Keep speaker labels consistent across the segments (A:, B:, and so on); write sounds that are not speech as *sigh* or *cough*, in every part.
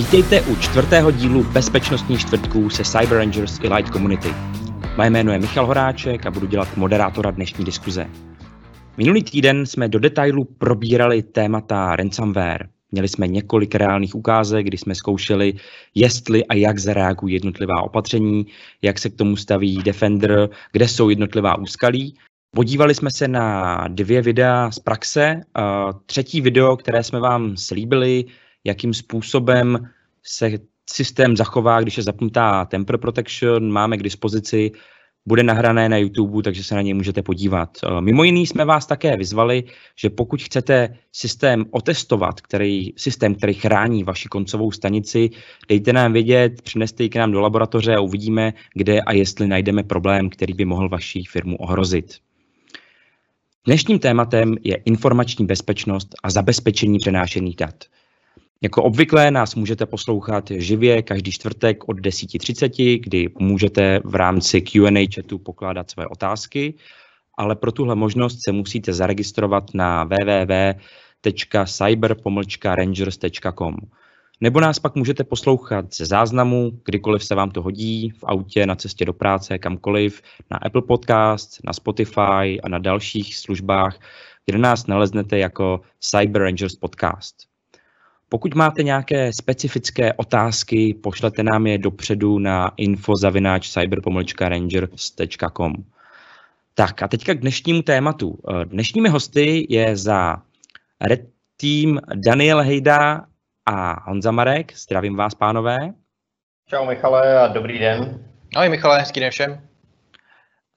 A: Vítejte u čtvrtého dílu bezpečnostních čtvrtků se Cyber Rangers Elite Community. Moje jméno je Michal Horáček a budu dělat moderátora dnešní diskuze. Minulý týden jsme do detailu probírali témata ransomware. Měli jsme několik reálných ukázek, kdy jsme zkoušeli, jestli a jak zareagují jednotlivá opatření, jak se k tomu staví Defender, kde jsou jednotlivá úskalí. Podívali jsme se na dvě videa z praxe. Třetí video, které jsme vám slíbili, jakým způsobem se systém zachová, když je zapnutá temper protection, máme k dispozici, bude nahrané na YouTube, takže se na něj můžete podívat. Eh, mimo jiný jsme vás také vyzvali, že pokud chcete systém otestovat, který, systém, který chrání vaši koncovou stanici, dejte nám vědět, přineste ji k nám do laboratoře a uvidíme, kde a jestli najdeme problém, který by mohl vaši firmu ohrozit. Dnešním tématem je informační bezpečnost a zabezpečení přenášených dat. Jako obvykle nás můžete poslouchat živě každý čtvrtek od 10.30, kdy můžete v rámci Q&A chatu pokládat své otázky, ale pro tuhle možnost se musíte zaregistrovat na www.cyber-rangers.com. Nebo nás pak můžete poslouchat ze záznamu, kdykoliv se vám to hodí, v autě, na cestě do práce, kamkoliv, na Apple Podcast, na Spotify a na dalších službách, kde nás naleznete jako Cyber Rangers Podcast. Pokud máte nějaké specifické otázky, pošlete nám je dopředu na info.cyber-rangers.com. Tak a teďka k dnešnímu tématu. Dnešními hosty je za Red Team Daniel Hejda a Honza Marek. Zdravím vás, pánové.
B: Čau Michale a dobrý den.
C: Ahoj Michale, hezký den všem.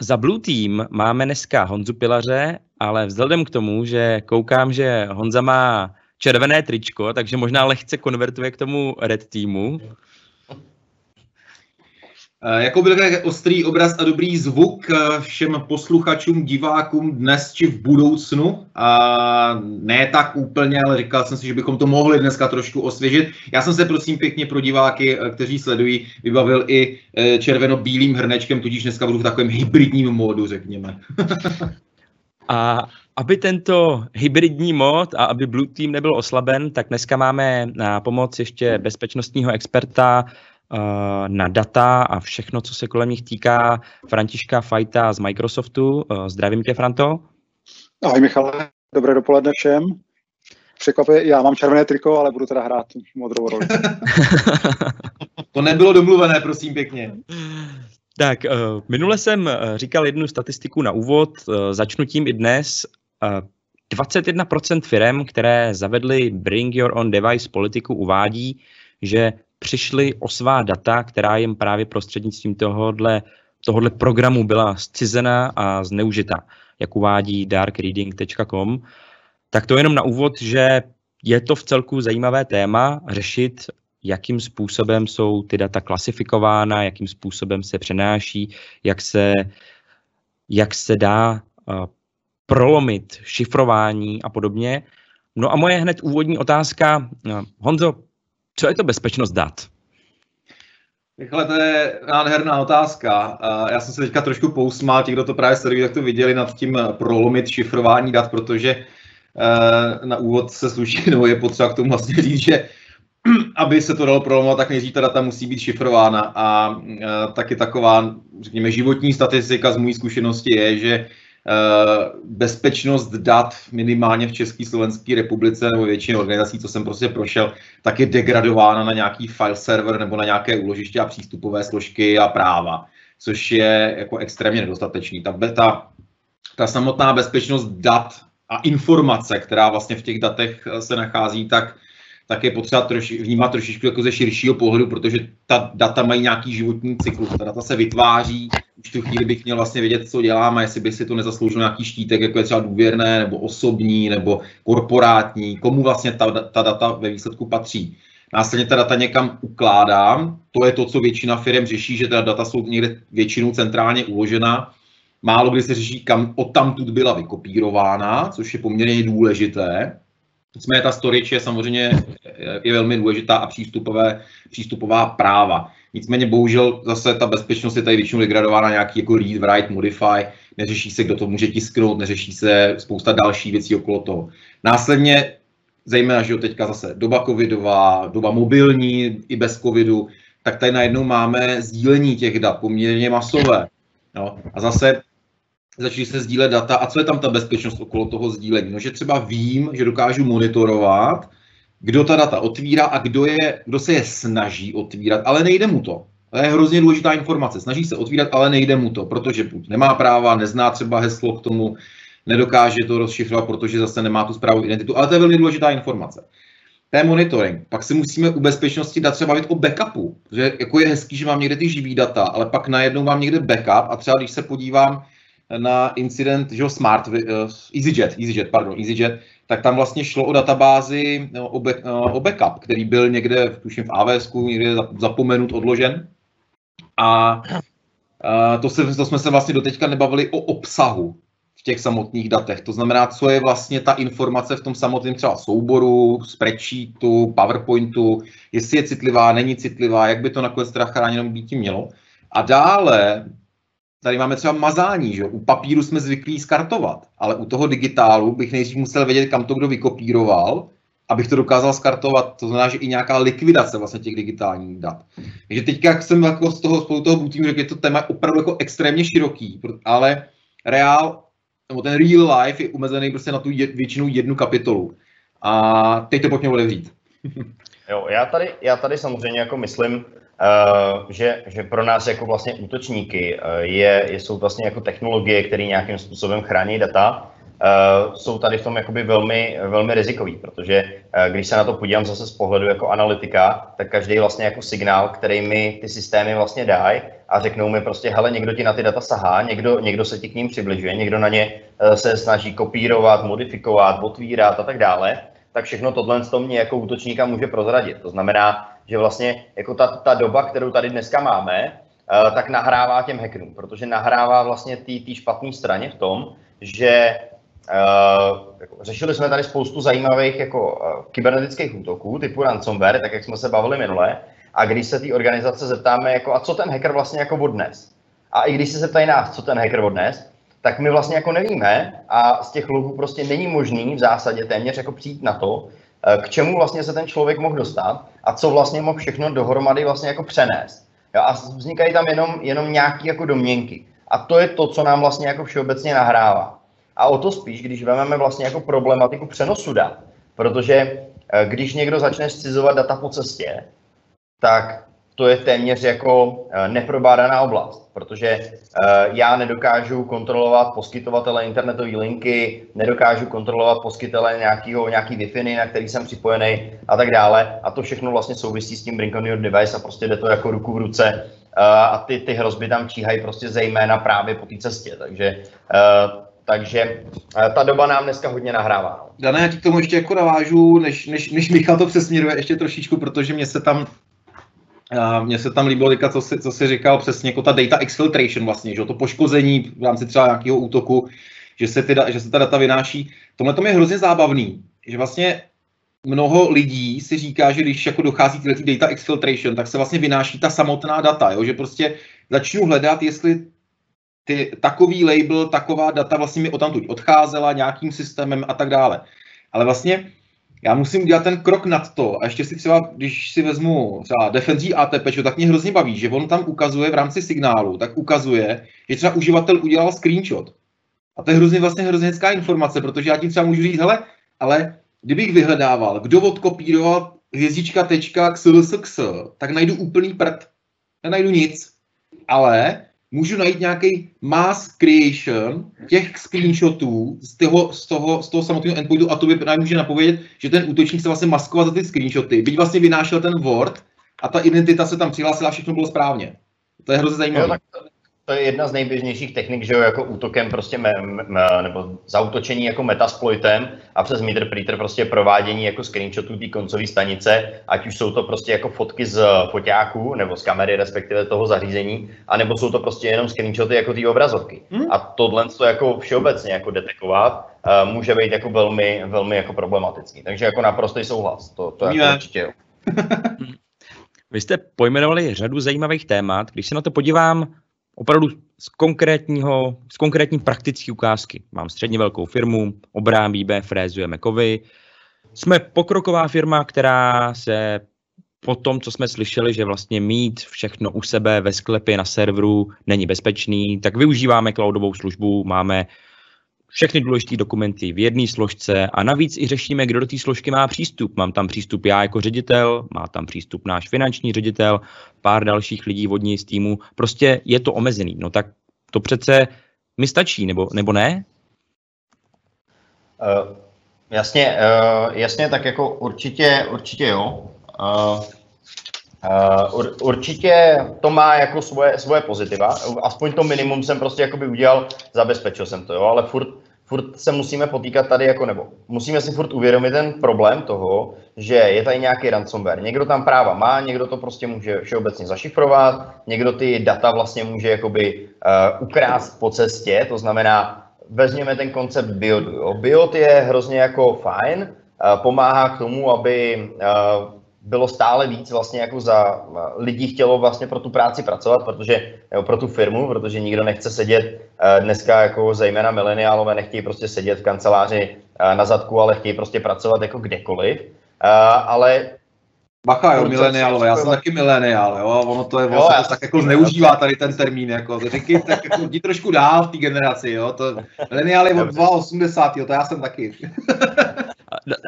A: Za Blue Team máme dneska Honzu Pilaře, ale vzhledem k tomu, že koukám, že Honza má červené tričko, takže možná lehce konvertuje k tomu red týmu.
D: Eh, jako byl ostrý obraz a dobrý zvuk eh, všem posluchačům, divákům dnes či v budoucnu. A ne tak úplně, ale říkal jsem si, že bychom to mohli dneska trošku osvěžit. Já jsem se prosím pěkně pro diváky, eh, kteří sledují, vybavil i červeno-bílým hrnečkem, tudíž dneska budu v takovém hybridním módu, řekněme. *laughs*
A: a aby tento hybridní mod a aby Blue Team nebyl oslaben, tak dneska máme na pomoc ještě bezpečnostního experta uh, na data a všechno, co se kolem nich týká, Františka Fajta z Microsoftu. Uh, zdravím tě, Franto.
E: Ahoj, Michale. Dobré dopoledne všem. Překvapuje, já mám červené triko, ale budu teda hrát modrou roli. *laughs* *laughs*
D: to nebylo domluvené, prosím pěkně.
A: Tak, uh, minule jsem říkal jednu statistiku na úvod, uh, začnu tím i dnes 21% firm, které zavedly Bring Your Own Device politiku, uvádí, že přišli o svá data, která jim právě prostřednictvím tohohle, tohohle programu byla zcizena a zneužita, jak uvádí darkreading.com. Tak to jenom na úvod, že je to v celku zajímavé téma řešit, jakým způsobem jsou ty data klasifikována, jakým způsobem se přenáší, jak se, jak se dá prolomit šifrování a podobně. No a moje hned úvodní otázka, no, Honzo, co je to bezpečnost dat?
D: Michale, to je nádherná otázka. Já jsem se teďka trošku pousmál, ti, kdo to právě sledují, tak to viděli nad tím prolomit šifrování dat, protože eh, na úvod se sluší, *laughs* nebo je potřeba k tomu vlastně říct, že *clears throat* aby se to dalo prolomovat, tak nejdřív ta data musí být šifrována a eh, taky taková, řekněme, životní statistika z mojí zkušenosti je, že Eh, bezpečnost dat minimálně v České Slovenské republice nebo většině organizací, co jsem prostě prošel, tak je degradována na nějaký file server nebo na nějaké úložiště a přístupové složky a práva, což je jako extrémně nedostatečný. Ta, ta, ta samotná bezpečnost dat a informace, která vlastně v těch datech se nachází, tak tak je potřeba troš, vnímat trošičku jako ze širšího pohledu, protože ta data mají nějaký životní cyklus. Ta data se vytváří, už tu chvíli bych měl vlastně vědět, co dělám a jestli by si to nezasloužil nějaký štítek, jako je třeba důvěrné, nebo osobní, nebo korporátní, komu vlastně ta, ta data ve výsledku patří. Následně ta data někam ukládám, to je to, co většina firm řeší, že ta data jsou někde většinou centrálně uložena. Málo kdy se řeší, kam odtamtud byla vykopírována, což je poměrně důležité. Nicméně ta storage je samozřejmě je velmi důležitá a přístupové, přístupová práva. Nicméně bohužel zase ta bezpečnost je tady většinou degradována nějaký jako read, write, modify, neřeší se, kdo to může tisknout, neřeší se spousta dalších věcí okolo toho. Následně zejména, že jo, teďka zase doba covidová, doba mobilní i bez covidu, tak tady najednou máme sdílení těch dat poměrně masové. No, a zase začali se sdílet data. A co je tam ta bezpečnost okolo toho sdílení? No, že třeba vím, že dokážu monitorovat, kdo ta data otvírá a kdo, je, kdo se je snaží otvírat, ale nejde mu to. To je hrozně důležitá informace. Snaží se otvírat, ale nejde mu to, protože buď nemá práva, nezná třeba heslo k tomu, nedokáže to rozšifrovat, protože zase nemá tu správnou identitu. Ale to je velmi důležitá informace. To je monitoring. Pak si musíme u bezpečnosti dát třeba bavit o backupu. Protože jako je hezký, že mám někde ty živý data, ale pak najednou mám někde backup a třeba když se podívám na incident, že Smart, uh, EasyJet, EasyJet, pardon, EasyJet, tak tam vlastně šlo o databázi, no, o, back, o backup, který byl někde, tuším v AWS, někde zapomenut, odložen. A to, se, to jsme se vlastně doteďka nebavili o obsahu v těch samotných datech. To znamená, co je vlastně ta informace v tom samotném třeba souboru, spreadsheetu, PowerPointu, jestli je citlivá, není citlivá, jak by to nakonec teda chráněno být mělo. A dále tady máme třeba mazání, že? u papíru jsme zvyklí skartovat, ale u toho digitálu bych nejdřív musel vědět, kam to kdo vykopíroval, abych to dokázal skartovat. To znamená, že i nějaká likvidace vlastně těch digitálních dat. Takže teď, jak jsem jako z toho spolu toho butím, řekl, je to téma opravdu jako extrémně široký, ale reál, nebo ten real life je omezený prostě na tu je, většinou jednu kapitolu. A teď to pojďme odevřít.
B: jo, já tady, já tady samozřejmě jako myslím, Uh, že, že pro nás jako vlastně útočníky uh, je, jsou vlastně jako technologie, které nějakým způsobem chrání data, uh, jsou tady v tom jakoby velmi, velmi rizikový, protože uh, když se na to podívám zase z pohledu jako analytika, tak každý vlastně jako signál, který mi ty systémy vlastně dají a řeknou mi prostě, hele, někdo ti na ty data sahá, někdo, někdo se ti k ním přibližuje, někdo na ně se snaží kopírovat, modifikovat, otvírat a tak dále, tak všechno tohle z toho mě jako útočníka může prozradit. To znamená, že vlastně jako ta, ta doba, kterou tady dneska máme, uh, tak nahrává těm hackerům, protože nahrává vlastně té špatné straně v tom, že uh, jako, řešili jsme tady spoustu zajímavých jako uh, kybernetických útoků typu ransomware, tak jak jsme se bavili minule, a když se té organizace zeptáme, jako, a co ten hacker vlastně jako odnes, a i když se zeptají nás, co ten hacker odnes, tak my vlastně jako nevíme a z těch logů prostě není možný v zásadě téměř jako přijít na to, Eh, k čemu vlastně se ten člověk mohl dostat a co vlastně mohl všechno dohromady vlastně jako přenést. Jo, a vznikají tam jenom, jenom nějaké jako domněnky. A to je to, co nám vlastně jako všeobecně nahrává. A o to spíš, když vezmeme vlastně jako problematiku přenosu dat, protože eh, když někdo začne scizovat data po cestě, tak to je téměř jako eh, neprobádaná oblast, protože eh, já nedokážu kontrolovat poskytovatele internetové linky, nedokážu kontrolovat poskytovatele nějakého, nějaký Wi-Fi, na který jsem připojený a tak dále. A to všechno vlastně souvisí s tím Bring on your device a prostě jde to jako ruku v ruce eh, a ty, ty hrozby tam číhají prostě zejména právě po té cestě. Takže takže ta doba nám dneska hodně nahrává.
D: Dané, já ti k tomu ještě jako navážu, než, než, než Michal to přesměruje ještě trošičku, protože mě se tam mně se tam líbilo co jsi, co jsi říkal přesně, jako ta data exfiltration vlastně, že to poškození v rámci třeba nějakého útoku, že se, ty, že se ta data vynáší. Tohle to je hrozně zábavný, že vlastně mnoho lidí si říká, že když jako dochází ty data exfiltration, tak se vlastně vynáší ta samotná data, jo? že prostě začnu hledat, jestli ty, takový label, taková data vlastně mi odtamtud odcházela nějakým systémem a tak dále. Ale vlastně já musím udělat ten krok nad to. A ještě si třeba, když si vezmu třeba defenzí ATP, tak mě hrozně baví, že on tam ukazuje v rámci signálu, tak ukazuje, že třeba uživatel udělal screenshot. A to je hrozně vlastně hrozně hezká informace, protože já tím třeba můžu říct, hele, ale kdybych vyhledával, kdo odkopíroval hvězdička tečka xlsx, tak najdu úplný prd. Nenajdu nic. Ale můžu najít nějaký mass creation těch screenshotů z toho, z toho, z toho samotného endpointu a to by nám může napovědět, že ten útočník se vlastně maskoval za ty screenshoty, byť vlastně vynášel ten Word a ta identita se tam přihlásila a všechno bylo správně. To je hrozně zajímavé. Jo, tak
B: to je jedna z nejběžnějších technik, že jo, jako útokem prostě me, me, nebo zautočení jako metasploitem a přes meter preater prostě provádění jako screenshotů té koncové stanice, ať už jsou to prostě jako fotky z foťáků nebo z kamery respektive toho zařízení, anebo jsou to prostě jenom screenshoty jako té obrazovky. Hmm? A tohle to jako všeobecně jako detekovat uh, může být jako velmi, velmi jako problematický. Takže jako naprostý souhlas. To, to jako určitě jo. *laughs*
A: Vy jste pojmenovali řadu zajímavých témat. Když se na to podívám opravdu z konkrétního, z konkrétní praktické ukázky. Mám středně velkou firmu, obrábíme, frézujeme kovy. jsme pokroková firma, která se po tom, co jsme slyšeli, že vlastně mít všechno u sebe ve sklepě na serveru není bezpečný, tak využíváme cloudovou službu, máme všechny důležité dokumenty v jedné složce a navíc i řešíme, kdo do té složky má přístup. Mám tam přístup já jako ředitel, má tam přístup náš finanční ředitel, pár dalších lidí vodní z týmu. Prostě je to omezený. No tak to přece mi stačí, nebo, nebo ne?
B: Uh, jasně, uh, jasně, tak jako určitě, určitě jo. Uh, Uh, určitě to má jako svoje, svoje pozitiva, aspoň to minimum jsem prostě jakoby udělal, zabezpečil jsem to, jo, ale furt, furt se musíme potýkat tady jako nebo musíme si furt uvědomit ten problém toho, že je tady nějaký ransomware. Někdo tam práva má, někdo to prostě může všeobecně zašifrovat, někdo ty data vlastně může jakoby uh, ukrást po cestě, to znamená, vezměme ten koncept biodu. Jo. Biod je hrozně jako fajn, uh, pomáhá k tomu, aby uh, bylo stále víc vlastně jako za lidí chtělo vlastně pro tu práci pracovat, protože, nebo pro tu firmu, protože nikdo nechce sedět dneska jako zejména mileniálové nechtějí prostě sedět v kanceláři na zadku, ale chtějí prostě pracovat jako kdekoliv. Ale
D: Bacha, jo, mileniálové, já jsem taky mileniál, jo, ono to je, jo, to tak jako zneužívá tady ten termín, jako, řeky, tak jako jdi trošku dál v té generaci, jo, to, mileniál je od 2,80, jo, to já jsem taky. *laughs*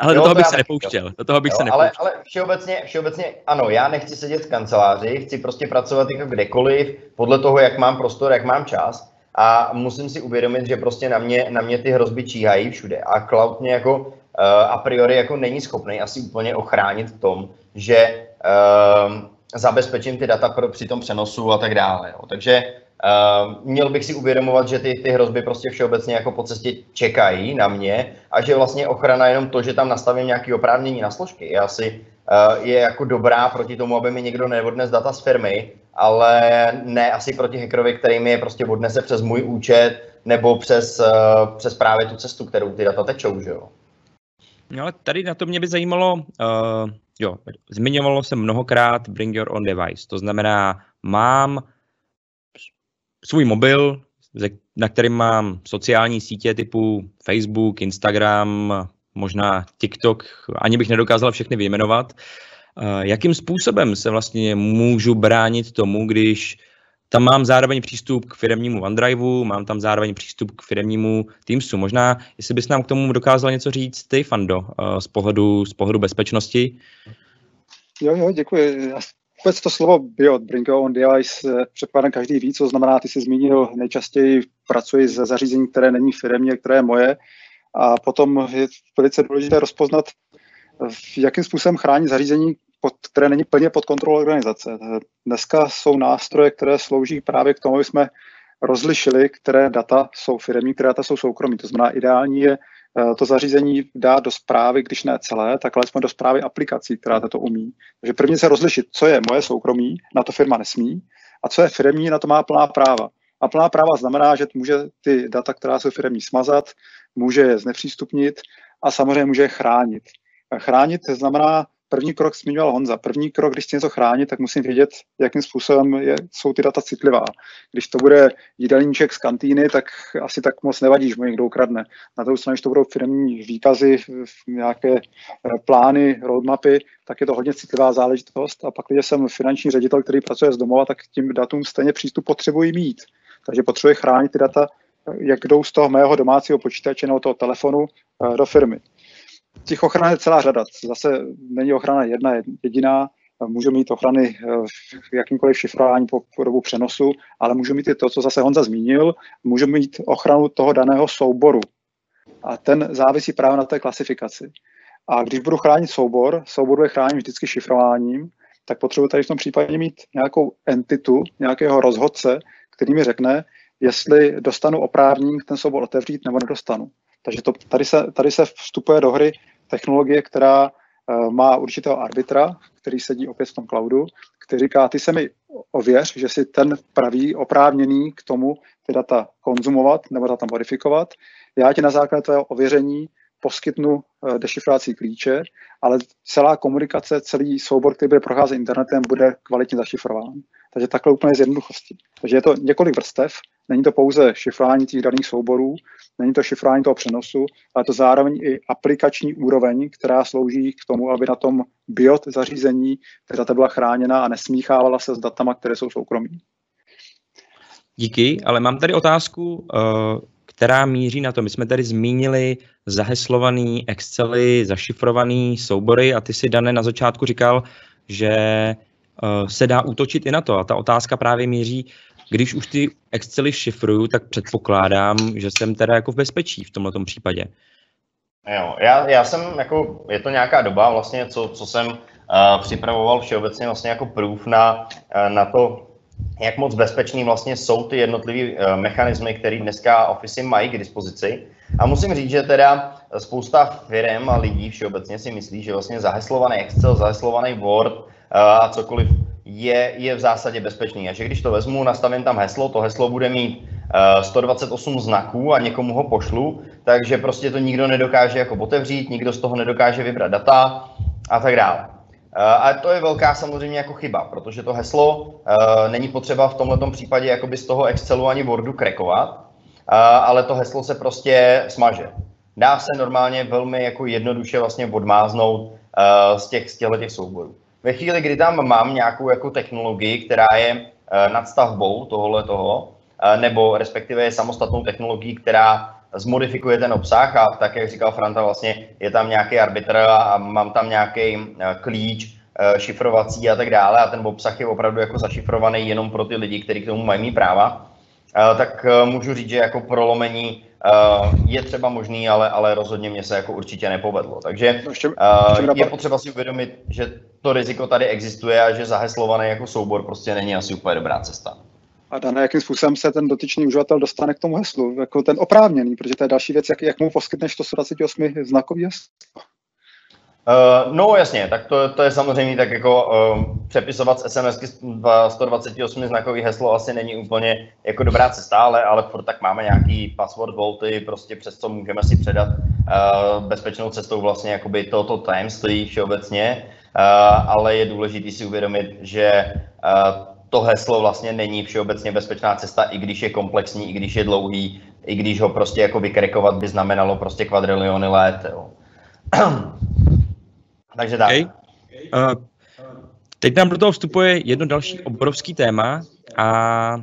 A: Ale jo, do toho bych se nepouštěl. Do toho bych jo, se nepouštěl.
B: Ale, ale všeobecně, všeobecně, ano, já nechci sedět v kanceláři, chci prostě pracovat jako kdekoliv, podle toho, jak mám prostor, jak mám čas. A musím si uvědomit, že prostě na mě, na mě ty hrozby číhají všude. A cloud mě jako uh, a priori jako není schopný asi úplně ochránit v tom, že uh, zabezpečím ty data pro, při tom přenosu a tak dále. Jo. Takže Uh, měl bych si uvědomovat, že ty, ty hrozby prostě všeobecně jako po cestě čekají na mě a že vlastně ochrana jenom to, že tam nastavím nějaký oprávnění na složky, je asi uh, je jako dobrá proti tomu, aby mi někdo neodnes data z firmy, ale ne asi proti hackerovi, který mi je prostě odnese přes můj účet nebo přes, uh, přes právě tu cestu, kterou ty data tečou, že jo.
A: No ale tady na to mě by zajímalo, uh, jo, zmiňovalo se mnohokrát bring your own device, to znamená, mám svůj mobil, na kterým mám sociální sítě typu Facebook, Instagram, možná TikTok, ani bych nedokázal všechny vyjmenovat. Jakým způsobem se vlastně můžu bránit tomu, když tam mám zároveň přístup k firmnímu OneDriveu, mám tam zároveň přístup k firmnímu Teamsu. Možná, jestli bys nám k tomu dokázal něco říct ty, Fando, eh, z pohledu, z pohledu bezpečnosti?
E: Jo, jo, děkuji. Já vůbec to slovo BIOD, Bring Your Own Device, eh, předpokládám každý ví, co znamená, ty jsi zmínil, nejčastěji pracuji ze zařízení, které není firmě, které je moje. A potom je velice důležité rozpoznat, jakým způsobem chránit zařízení, pod, které není plně pod kontrolou organizace. Dneska jsou nástroje, které slouží právě k tomu, aby jsme rozlišili, které data jsou firmní, které data jsou soukromí. To znamená, ideální je to zařízení dát do zprávy, když ne celé, tak alespoň do zprávy aplikací, která to umí. Takže prvně se rozlišit, co je moje soukromí, na to firma nesmí, a co je firmní, na to má plná práva. A plná práva znamená, že může ty data, která jsou firmní, smazat, může je znepřístupnit a samozřejmě může je chránit. Chránit znamená První krok zmiňoval Honza. První krok, když chci něco chránit, tak musím vědět, jakým způsobem je, jsou ty data citlivá. Když to bude jídelníček z kantýny, tak asi tak moc nevadí, že mu někdo ukradne. Na druhou stranu, když to budou firmní výkazy, nějaké eh, plány, roadmapy, tak je to hodně citlivá záležitost. A pak, když jsem finanční ředitel, který pracuje z domova, tak tím datům stejně přístup potřebuji mít. Takže potřebuji chránit ty data, jak jdou z toho mého domácího počítače nebo toho telefonu eh, do firmy těch ochran je celá řada. Zase není ochrana jedna jediná, můžu mít ochrany eh, v jakýmkoliv šifrování po, po dobu přenosu, ale můžu mít i to, co zase Honza zmínil, můžu mít ochranu toho daného souboru. A ten závisí právě na té klasifikaci. A když budu chránit soubor, soubor je chráním vždycky šifrováním, tak potřebuji tady v tom případě mít nějakou entitu, nějakého rozhodce, který mi řekne, jestli dostanu oprávnění ten soubor otevřít nebo nedostanu. Takže to, tady, se, tady se vstupuje do hry technologie, která uh, má určitého arbitra, který sedí opět v tom cloudu, který říká, ty se mi ověř, že si ten pravý oprávněný k tomu ty data konzumovat nebo data modifikovat. Já ti na základě tvého ověření poskytnu uh, dešifrovací klíče, ale celá komunikace, celý soubor, který bude procházet internetem, bude kvalitně zašifrován. Takže takhle úplně z jednoduchosti. Takže je to několik vrstev není to pouze šifrování těch daných souborů, není to šifrování toho přenosu, ale to zároveň i aplikační úroveň, která slouží k tomu, aby na tom BIOT zařízení ta data byla chráněna a nesmíchávala se s datama, které jsou soukromí.
A: Díky, ale mám tady otázku, eh, která míří na to. My jsme tady zmínili zaheslovaný Excely, zašifrovaný soubory a ty si, Dané, na začátku říkal, že eh, se dá útočit i na to. A ta otázka právě míří, když už ty Excely šifruju, tak předpokládám, že jsem teda jako v bezpečí v tomto případě.
B: Jo, já, já jsem jako, je to nějaká doba vlastně, co, co jsem uh, připravoval všeobecně vlastně jako proof na, uh, na to, jak moc bezpečný vlastně jsou ty jednotlivé uh, mechanismy, které dneska Office mají k dispozici. A musím říct, že teda spousta firm a lidí všeobecně si myslí, že vlastně zaheslovaný Excel, zaheslovaný Word a cokoliv je, je v zásadě bezpečný. A že když to vezmu, nastavím tam heslo, to heslo bude mít uh, 128 znaků a někomu ho pošlu, takže prostě to nikdo nedokáže jako otevřít, nikdo z toho nedokáže vybrat data a tak dále. Uh, a to je velká samozřejmě jako chyba, protože to heslo uh, není potřeba v tomto případě jakoby z toho Excelu ani Wordu krekovat, uh, ale to heslo se prostě smaže. Dá se normálně velmi jako jednoduše vlastně odmáznout uh, z těch, z těch souborů ve chvíli, kdy tam mám nějakou jako technologii, která je uh, nad stavbou tohohle toho, uh, nebo respektive je samostatnou technologií, která zmodifikuje ten obsah a tak, jak říkal Franta, vlastně je tam nějaký arbitr a mám tam nějaký uh, klíč, šifrovací a tak dále a ten obsah je opravdu jako zašifrovaný jenom pro ty lidi, kteří k tomu mají práva, tak můžu říct, že jako prolomení Uh, je třeba možný, ale, ale rozhodně mě se jako určitě nepovedlo. Takže uh, je potřeba si uvědomit, že to riziko tady existuje a že zaheslovaný jako soubor prostě není asi úplně dobrá cesta.
E: A dané, jakým způsobem se ten dotyčný uživatel dostane k tomu heslu, jako ten oprávněný, protože to je další věc, jak, jak mu poskytneš to 128 znakový heslo.
B: Uh, no jasně, tak to, to je samozřejmě tak jako uh, přepisovat z SMSky 128 znakový heslo asi není úplně jako dobrá cesta, ale, ale furt tak máme nějaký password volty, prostě přes co můžeme si předat uh, bezpečnou cestou vlastně jakoby toto tajemství všeobecně, uh, ale je důležité si uvědomit, že uh, to heslo vlastně není všeobecně bezpečná cesta, i když je komplexní, i když je dlouhý, i když ho prostě jako vykrekovat by znamenalo prostě kvadriliony let. Jo. *clears throat* Takže tak. Okay. Uh,
A: teď nám do toho vstupuje jedno další obrovský téma a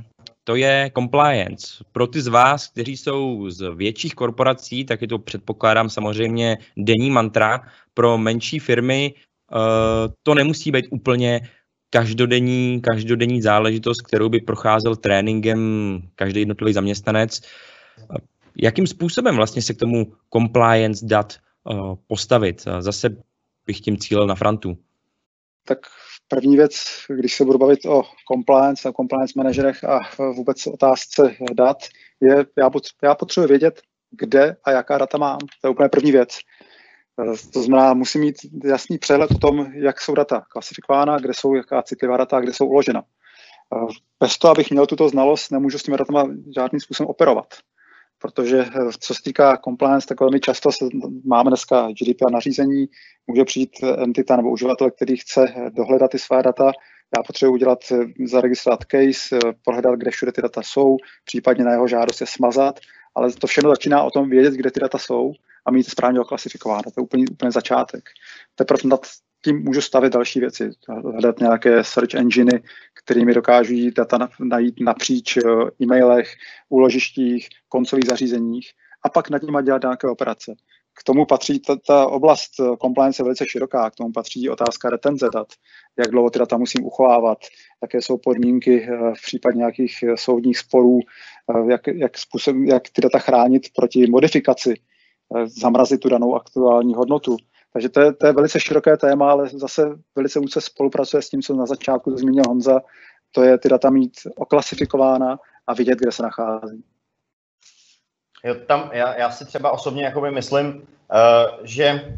A: to je compliance. Pro ty z vás, kteří jsou z větších korporací, tak je to předpokládám samozřejmě denní mantra. Pro menší firmy uh, to nemusí být úplně každodenní, každodenní záležitost, kterou by procházel tréninkem každý jednotlivý zaměstnanec. Jakým způsobem vlastně se k tomu compliance dat uh, postavit? Zase bych tím cílil na frontu?
E: Tak první věc, když se budu bavit o compliance a compliance manažerech a vůbec otázce dat, je, já, potřebuji, já potřebuji vědět, kde a jaká data mám. To je úplně první věc. To znamená, musím mít jasný přehled o tom, jak jsou data klasifikována, kde jsou jaká citlivá data, kde jsou uložena. Bez toho, abych měl tuto znalost, nemůžu s těmi datama žádným způsobem operovat protože eh, co se týká compliance, tak velmi často se, máme dneska GDPR nařízení, může přijít entita nebo uživatel, který chce eh, dohledat ty své data, já potřebuji udělat, eh, zaregistrovat case, prohledat, kde všude ty data jsou, případně na jeho žádost je smazat, ale to všechno začíná o tom vědět, kde ty data jsou a mít správně klasifikováno. To je úplně, úplně začátek. Teprve nad tím můžu stavit další věci, hledat nějaké search enginy, kterými dokáží data najít napříč eh, e-mailech, úložištích, koncových zařízeních a pak nad nimi dělat nějaké operace. K tomu patří ta, ta oblast eh, compliance je velice široká, k tomu patří otázka retenze dat, jak dlouho ty data musím uchovávat, jaké jsou podmínky eh, v případě nějakých soudních sporů, jak, jak, způsob, jak ty data chránit proti modifikaci, zamrazit tu danou aktuální hodnotu takže to je, to je velice široké téma, ale zase velice úzce spolupracuje s tím, co na začátku zmínil Honza, to je ty data mít oklasifikována a vidět, kde se nachází.
B: Jo, tam já, já si třeba osobně jakoby myslím, uh, že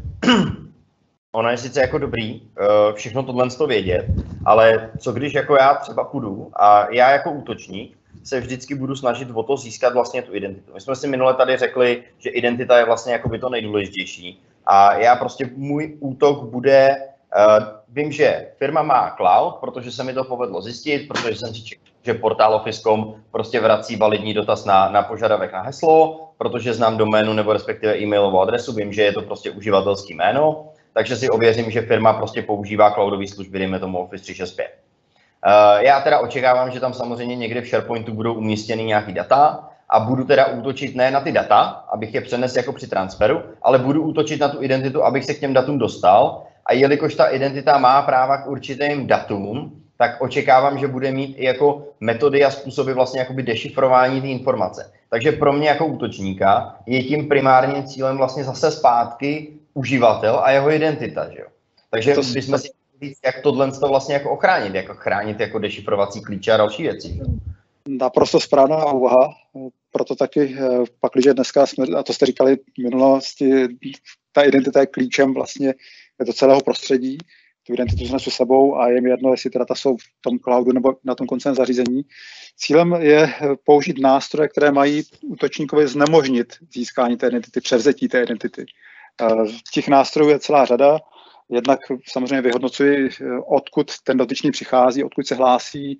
B: *clears throat* ono je sice jako dobrý uh, všechno tohle to vědět, ale co když jako já třeba půjdu a já jako útočník se vždycky budu snažit o to získat vlastně tu identitu. My jsme si minule tady řekli, že identita je vlastně jako by to nejdůležitější. A já prostě, můj útok bude, uh, vím, že firma má cloud, protože se mi to povedlo zjistit, protože jsem si že portál Office.com prostě vrací validní dotaz na, na požadavek na heslo, protože znám doménu nebo respektive e-mailovou adresu, vím, že je to prostě uživatelský jméno, takže si ověřím, že firma prostě používá cloudové služby, dejme tomu Office 365. Uh, já teda očekávám, že tam samozřejmě někde v SharePointu budou umístěny nějaký data a budu teda útočit ne na ty data, abych je přenesl jako při transferu, ale budu útočit na tu identitu, abych se k těm datům dostal. A jelikož ta identita má práva k určitým datům, tak očekávám, že bude mít i jako metody a způsoby vlastně jakoby dešifrování té informace. Takže pro mě jako útočníka je tím primárním cílem vlastně zase zpátky uživatel a jeho identita, že jo. Takže to bychom si říct, jak tohle to vlastně jako ochránit, jako chránit jako dešifrovací klíče a další věci.
E: Naprosto správná úvaha, proto taky eh, pak, když dneska jsme, a to jste říkali v minulosti, ta identita je klíčem vlastně do celého prostředí, tu identitu jsme s sebou a je mi jedno, jestli ty data jsou v tom cloudu nebo na tom koncem zařízení. Cílem je použít nástroje, které mají útočníkovi znemožnit získání té identity, převzetí té identity. Eh, těch nástrojů je celá řada. Jednak samozřejmě vyhodnocuji, eh, odkud ten dotyčný přichází, odkud se hlásí,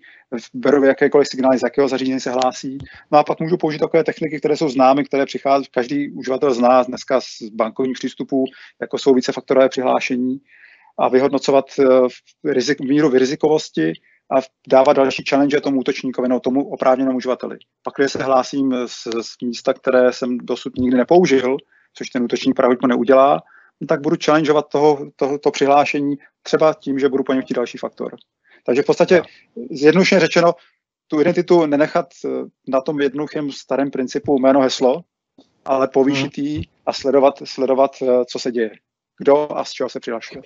E: beru jakékoliv signály, z jakého zařízení se hlásí. No a pak můžu použít takové techniky, které jsou známy, které přichází, každý uživatel zná dneska z bankovních přístupů, jako jsou vícefaktorové přihlášení a vyhodnocovat eh, rizik, míru vyrizikovosti a dávat další challenge tomu útočníkovi, no tomu oprávněnému uživateli. Pak, když se hlásím z, z místa, které jsem dosud nikdy nepoužil, což ten útočník pravidlo neudělá, tak budu challengeovat toho, toho, to přihlášení třeba tím, že budu po něm chtít další faktor. Takže v podstatě zjednodušeně řečeno, tu identitu nenechat eh, na tom jednoduchém starém principu jméno heslo, ale povýšit ji a sledovat, sledovat, eh, co se děje. Kdo a z čeho se přihlašuje.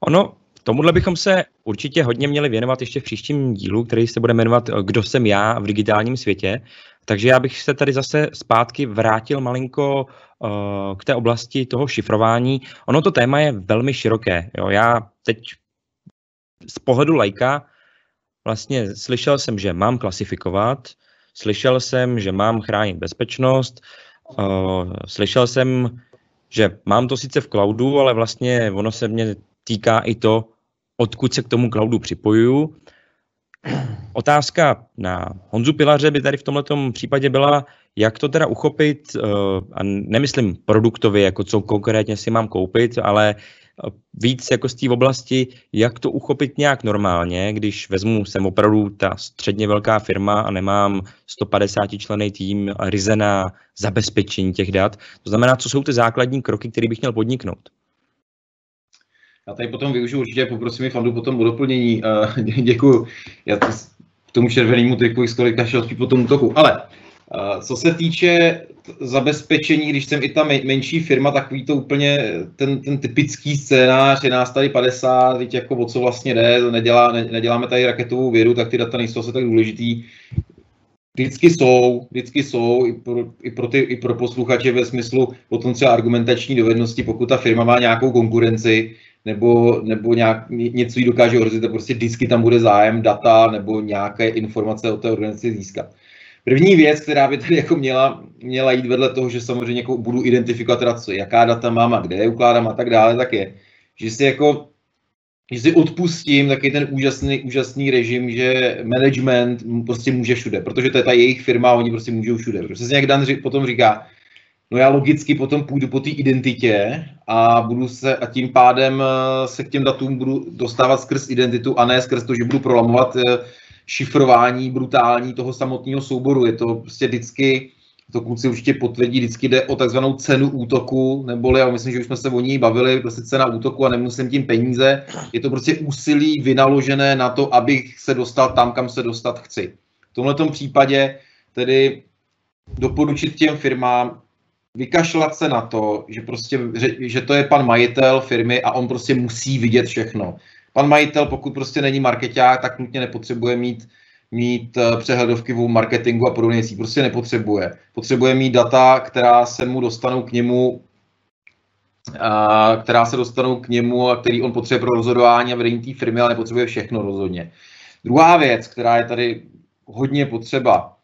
A: Ono, tomuhle bychom se určitě hodně měli věnovat ještě v příštím dílu, který se bude jmenovat eh, Kdo jsem já v digitálním světě. Takže já bych se tady zase zpátky vrátil malinko uh, k té oblasti toho šifrování. Ono to téma je velmi široké. Jo. Já teď z pohledu lajka vlastně slyšel jsem, že mám klasifikovat, slyšel jsem, že mám chránit bezpečnost, uh, slyšel jsem, že mám to sice v cloudu, ale vlastně ono se mě týká i to, odkud se k tomu cloudu připojuju. Otázka na Honzu Pilaře by tady v tomto případě byla, jak to teda uchopit, eh, a nemyslím produktově, jako co konkrétně si mám koupit, ale eh, víc jako z té oblasti, jak to uchopit nějak normálně, když vezmu, jsem opravdu ta středně velká firma a nemám 150 člený tým ryze na zabezpečení těch dat. To znamená, co jsou ty základní kroky, které bych měl podniknout?
D: Já tady potom využiju určitě, poprosím i fandu potom o doplnění. Uh, děkuju. Já to, k tomu červenému triku z kolika šel po tom útoku. Ale co se týče zabezpečení, když jsem i ta menší firma, takový to úplně ten, ten typický scénář, je nás tady 50, teď jako o co vlastně jde, nedělá, ne, neděláme tady raketovou vědu, tak ty data nejsou asi tak důležitý. Vždycky jsou, vždycky jsou i pro, i pro, ty, i pro posluchače ve smyslu potom třeba argumentační dovednosti, pokud ta firma má nějakou konkurenci, nebo, nebo nějak, něco jí dokáže ohrozit, prostě vždycky tam bude zájem data nebo nějaké informace o té organizaci získat. První věc, která by tady jako měla, měla jít vedle toho, že samozřejmě jako budu identifikovat teda co, jaká data mám a kde je ukládám a tak dále, tak je, že si jako že si odpustím taky ten úžasný, úžasný režim, že management prostě může všude, protože to je ta jejich firma, oni prostě můžou všude. Protože se nějak Dan potom říká, no já logicky potom půjdu po té identitě a budu se a tím pádem eh, se k těm datům budu dostávat skrz identitu a ne skrz to, že budu prolamovat eh, šifrování brutální toho samotného souboru. Je to prostě vždycky, to kluci určitě potvrdí, vždycky jde o takzvanou cenu útoku, neboli, já myslím, že už jsme se o ní bavili, prostě cena útoku a nemusím tím peníze. Je to prostě úsilí vynaložené na to, abych se dostal tam, kam se dostat chci. V tomto případě tedy doporučit těm firmám, vykašlat se na to, že prostě, že to je pan majitel firmy a on prostě musí vidět všechno. Pan majitel, pokud prostě není marketák, tak nutně nepotřebuje mít mít eh, přehledovky v marketingu a podobně věcí. Prostě nepotřebuje. Potřebuje mít data, která se mu dostanou k němu, a která se dostanou k němu a který on potřebuje pro rozhodování a vedení té firmy, ale nepotřebuje všechno rozhodně. Druhá věc, která je tady hodně potřeba,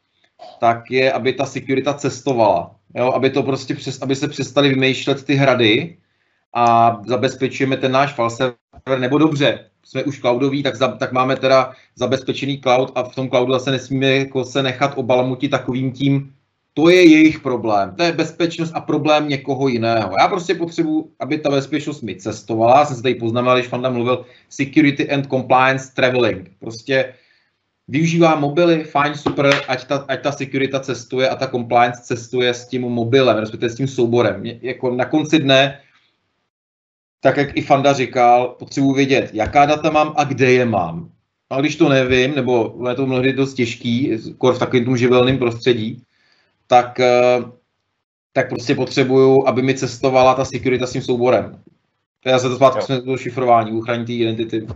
D: tak je, aby ta securita cestovala. Jo, aby to prostě přes, aby se přestali vymýšlet ty hrady a zabezpečujeme ten náš file server, nebo dobře, jsme už cloudový, tak, za, tak máme teda zabezpečený cloud a v tom cloudu zase nesmíme jako se nechat obalmutit takovým tím, to je jejich problém. To je bezpečnost a problém někoho jiného. Já prostě potřebuji, aby ta bezpečnost mi cestovala. Já jsem se tady poznamenal, když Fanda mluvil security and compliance traveling. Prostě využívá mobily, fajn, super, ať ta, ať ta security cestuje a ta compliance cestuje s tím mobilem, respektive s tím souborem. Jako na konci dne, tak jak i Fanda říkal, potřebuji vědět, jaká data mám a kde je mám. A když to nevím, nebo je to mnohdy dost těžký, v takovém tom živelném prostředí, tak, eh, tak prostě potřebuju, aby mi cestovala ta security s tím souborem. Já se to zpátky do šifrování, uchrání té identity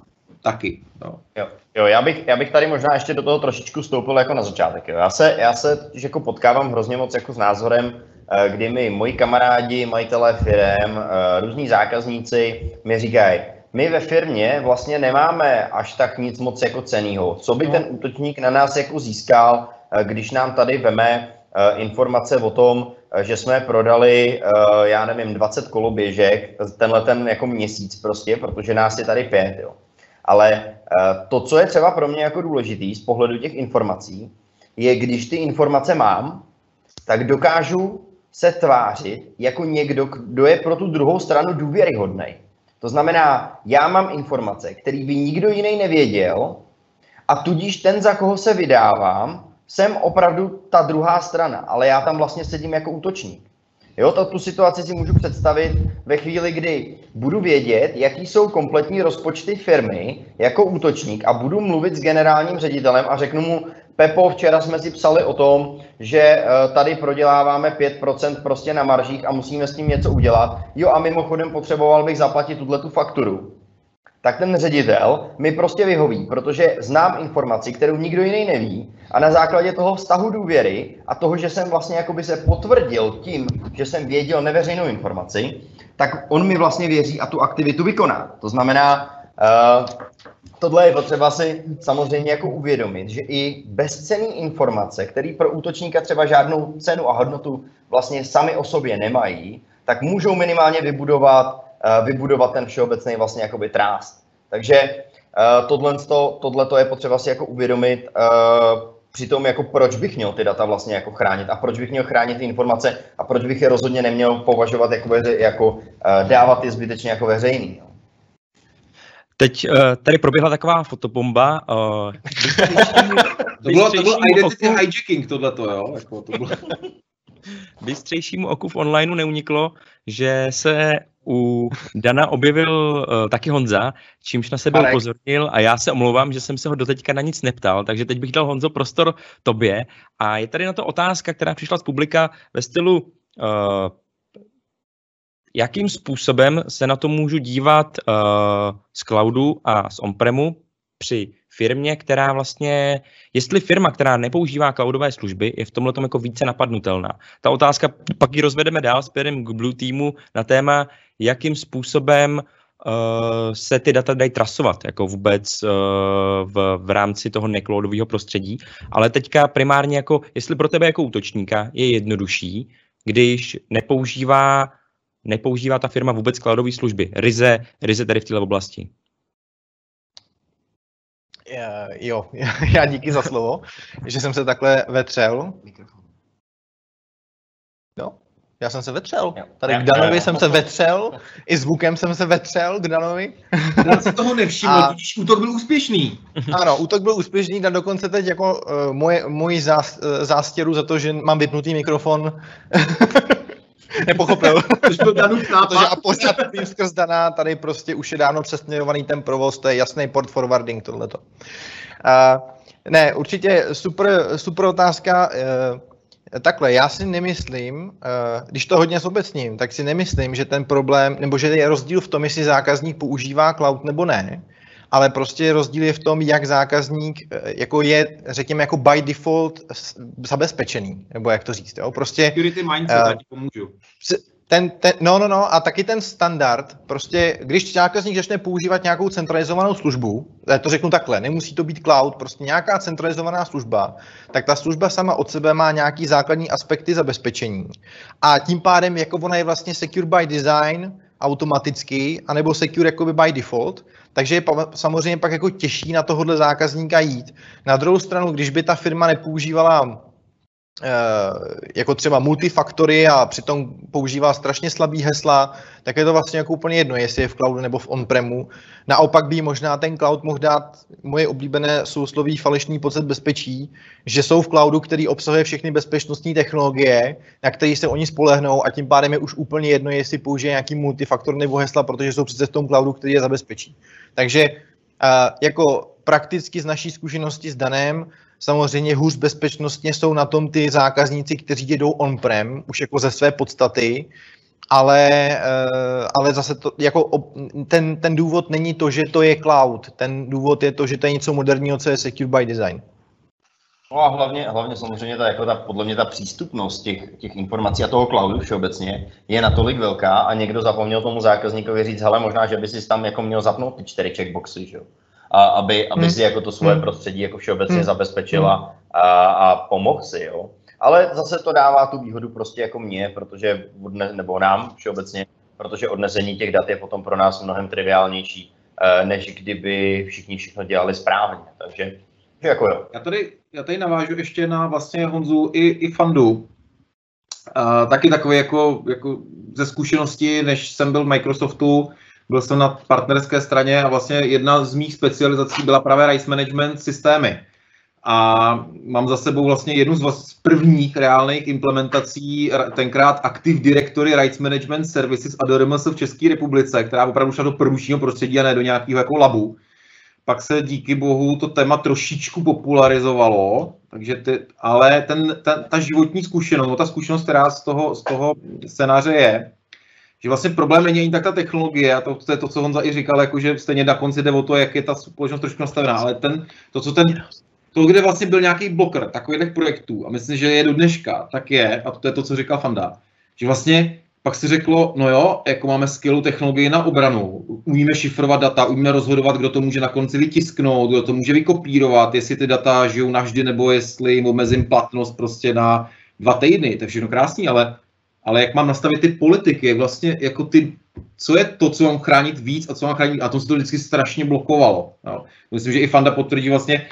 D: taky.
B: Jo. Jo. jo, já, bych, já bych tady možná ještě do toho trošičku stoupil jako na začátek. Jo. Já se, já se jako potkávám hrozně moc jako s názorem, eh, kdy mi moji kamarádi, majitelé firm, eh, různí zákazníci mi říkají, my ve firmě vlastně nemáme až tak nic moc jako cenýho. Co by no. ten útočník na nás jako získal, když nám tady veme Eh, informace o tom, eh, že jsme prodali, eh, já nevím, 20 koloběžek tenhle ten jako měsíc prostě, protože nás je tady pět, jo. Ale to, co je třeba pro mě jako důležitý z pohledu těch informací, je, když ty informace mám, tak dokážu se tvářit jako někdo, kdo je pro tu druhou stranu důvěryhodný. To znamená, já mám informace, které by nikdo jiný nevěděl, a tudíž ten, za koho se vydávám, jsem opravdu ta druhá strana, ale já tam vlastně sedím jako útočník. Jo, to, tu situaci si můžu představit ve chvíli, kdy budu vědět, jaký jsou kompletní rozpočty firmy jako útočník a budu mluvit s generálním ředitelem a řeknu mu, Pepo, včera jsme si psali o tom, že eh, tady proděláváme 5% prostě na maržích a musíme s tím něco udělat. Jo a mimochodem potřeboval bych zaplatit tuhle tu fakturu tak ten ředitel mi prostě vyhoví, protože znám informaci, kterou nikdo jiný neví a na základě toho vztahu důvěry a toho, že jsem vlastně jakoby se potvrdil tím, že jsem věděl neveřejnou informaci, tak on mi vlastně věří a tu aktivitu vykoná. To znamená, uh, tohle je potřeba si samozřejmě jako uvědomit, že i bezcenné informace, které pro útočníka třeba žádnou cenu a hodnotu vlastně sami o sobě nemají, tak můžou minimálně vybudovat vybudovat ten všeobecný vlastně jakoby trást. Takže eh, tohle, tohle to je potřeba si jako uvědomit eh, při tom, jako proč bych měl ty data vlastně jako chránit a proč bych měl chránit ty informace a proč bych je rozhodně neměl považovat jako, jako dávat je zbytečně jako veřejný.
A: Teď tady proběhla taková fotobomba. *laughs*
D: to, bylo, to byl identity oku... hijacking tohleto, jo? Jako to bylo... *laughs*
A: Bystřejšímu oku v onlineu neuniklo, že se u Dana objevil uh, taky Honza, čímž na sebe upozornil a já se omlouvám, že jsem se ho doteďka na nic neptal, takže teď bych dal Honzo prostor tobě. A je tady na to otázka, která přišla z publika ve stylu uh, jakým způsobem se na to můžu dívat uh, z cloudu a z on-premu při firmě, která vlastně, jestli firma, která nepoužívá cloudové služby, je v tomhle jako více napadnutelná. Ta otázka, pak ji rozvedeme dál směrem k Blue Teamu na téma, jakým způsobem uh, se ty data dají trasovat, jako vůbec uh, v, v rámci toho nekloudového prostředí. Ale teďka primárně jako, jestli pro tebe jako útočníka je jednodušší, když nepoužívá, nepoužívá ta firma vůbec cloudové služby, ryze, ryze tady v této oblasti.
C: Jo, *laughs* já díky za slovo, že jsem se takhle vetřel. Jo, já jsem se vetřel. Tady k Danovi jsem se vetřel, i zvukem jsem se vetřel k Danovi.
D: Já si toho nevšiml, *laughs* a... když útok byl úspěšný. *laughs*
C: Ano, útok byl úspěšný, a dokonce teď jako uh, moje, můj zás, uh, zástěru za to, že mám vypnutý mikrofon, *laughs* nepochopil. Už byl Danův nápad. a pořád *laughs* skrz Daná, tady prostě už je dávno přesměrovaný ten provoz, to je jasný port forwarding tohleto. Uh, ne, určitě super, super otázka. Uh, takhle, já si nemyslím, uh, když to hodně zobecním, tak si nemyslím, že ten problém, nebo že je rozdíl v tom, jestli zákazník používá cloud nebo ne, ale prostě rozdíl je v tom, jak zákazník eh, jako je, řekněme, jako by default zabezpečený, nebo jak to říct. Jo? Prostě,
D: Security mindset, uh, pomůžu.
C: Ten, ten, no, no, no, a taky ten standard, prostě, když zákazník začne používat nějakou centralizovanou službu, já to řeknu takhle, nemusí to být cloud, prostě nějaká centralizovaná služba, tak ta služba sama od sebe má nějaký základní aspekty zabezpečení. A tím pádem, jako ona je vlastně secure by design, automaticky, anebo secure jakoby by default, takže je samozřejmě pak jako těžší na tohohle zákazníka jít. Na druhou stranu, když by ta firma nepoužívala jako třeba multifaktory a přitom používá strašně slabý hesla, tak je to vlastně jako úplně jedno, jestli je v cloudu nebo v on-premu. Naopak by možná ten cloud mohl dát moje oblíbené sousloví falešný pocit bezpečí, že jsou v cloudu, který obsahuje všechny bezpečnostní technologie, na které se oni spolehnou a tím pádem je už úplně jedno, jestli použije nějaký multifaktor nebo hesla, protože jsou přece v tom cloudu, který je zabezpečí. Takže uh, jako prakticky z naší zkušenosti s Danem, Samozřejmě hůř bezpečnostně jsou na tom ty zákazníci, kteří jdou on-prem, už jako ze své podstaty, ale, eh, ale zase to, jako ten, ten důvod není to, že to je cloud, ten důvod je to, že to je něco moderního, co je secure by design.
B: No a hlavně, hlavně samozřejmě ta, jako ta, podle mě ta přístupnost těch, těch informací a toho cloudu všeobecně je natolik velká a někdo zapomněl tomu zákazníkovi říct, hele, možná, že by si tam jako měl zapnout ty čtyři checkboxy, že jo a aby, aby hmm. si jako to svoje hmm. prostředí jako všeobecně hmm. zabezpečila a, a pomohl si, jo. Ale zase to dává tu výhodu prostě jako mě, protože, odne, nebo nám všeobecně, protože odnesení těch dat je potom pro nás mnohem triviálnější, eh, než kdyby všichni všechno dělali správně. Takže jako jo.
D: Já tady, já tady navážu ještě na vlastně Honzu i, i Fandu. Uh, taky takový jako, jako ze zkušenosti, než jsem byl v Microsoftu, byl jsem na partnerské straně a vlastně jedna z mých specializací byla právě rights management systémy. A mám za sebou vlastně jednu z prvních reálných implementací, tenkrát Active Directory Rights Management Services a DRMS v České republice, která opravdu šla do průšního prostředí a ne do nějakého jako labu. Pak se díky bohu to téma trošičku popularizovalo, takže ty, ale ten, ten, ta životní zkušenost, no ta zkušenost, která z toho, z toho scénáře je, že vlastně problém není ani tak ta technologie, a to, to je to, co Honza i říkal, jako že stejně na konci jde o to, jak je ta společnost trošku nastavená, ale ten, to, co ten, to, kde vlastně byl nějaký bloker takových projektů, a myslím, že je do dneška, tak je, a to je to, co říkal Fanda, že vlastně pak si řeklo, no jo, jako máme skvělou technologii na obranu, umíme šifrovat data, umíme rozhodovat, kdo to může na konci vytisknout, kdo to může vykopírovat, jestli ty data žijou navždy, nebo jestli jim omezím platnost prostě na dva týdny, to je všechno krásný, ale ale jak mám nastavit ty politiky, jak vlastně jako ty, co je to, co mám chránit víc a co mám chránit, a to se to vždycky strašně blokovalo. No. Myslím, že i Fanda potvrdí vlastně,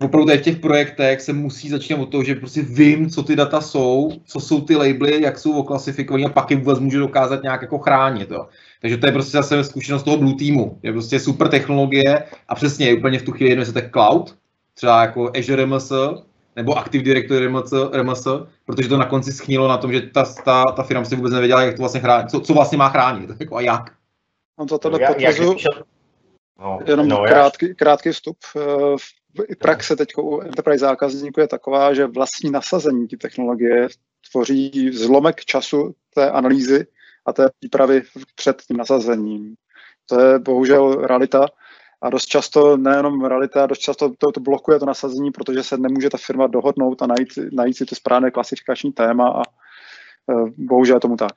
D: opravdu tady v těch projektech se musí začít od toho, že prostě vím, co ty data jsou, co jsou ty labely, jak jsou oklasifikované a pak je vůbec můžu dokázat nějak jako chránit. Jo. Takže to je prostě zase zkušenost toho Blue Teamu. Je prostě super technologie a přesně je úplně v tu chvíli jedno, to je cloud, třeba jako Azure MS, nebo Active Directory RMS, RMS, protože to na konci schnilo na tom, že ta, ta, ta firma si vůbec nevěděla, jak to vlastně chránit, co, co vlastně má chránit *laughs* jako a jak.
E: On za tohle potvrzu, no, jenom no, krátký, krátký vstup. Eh, praxe teď u enterprise zákazníků je taková, že vlastní nasazení té technologie tvoří zlomek času té analýzy a té přípravy před tím nasazením. To je bohužel realita a dost často, nejenom realita, dost často to, to blokuje to nasazení, protože se nemůže ta firma dohodnout a najít, najít si to správné klasifikační téma a uh, bohužel je tomu tak.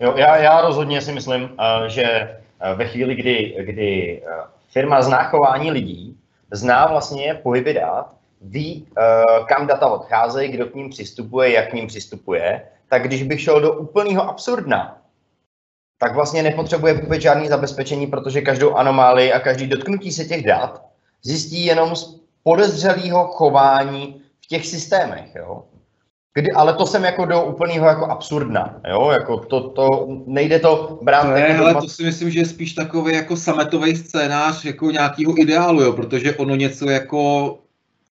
B: Jo, já, já rozhodně si myslím, uh, že uh, ve chvíli, kdy, kdy firma zná chování lidí, zná vlastně pohyby dát, ví, kam data odcházejí, kdo k ním přistupuje, jak k ním přistupuje, tak když bych šel do úplného absurdna, tak vlastně nepotřebuje vůbec žádný zabezpečení, protože každou anomálii a každý dotknutí se těch dat zjistí jenom z podezřelého chování v těch systémech. Jo? Kdy, ale to jsem jako do úplného jako absurdna, jo, jako to, to nejde to brát.
D: Ne, jako ale to si myslím, že je spíš takový jako sametový scénář jako nějakého ideálu, jo, protože ono něco jako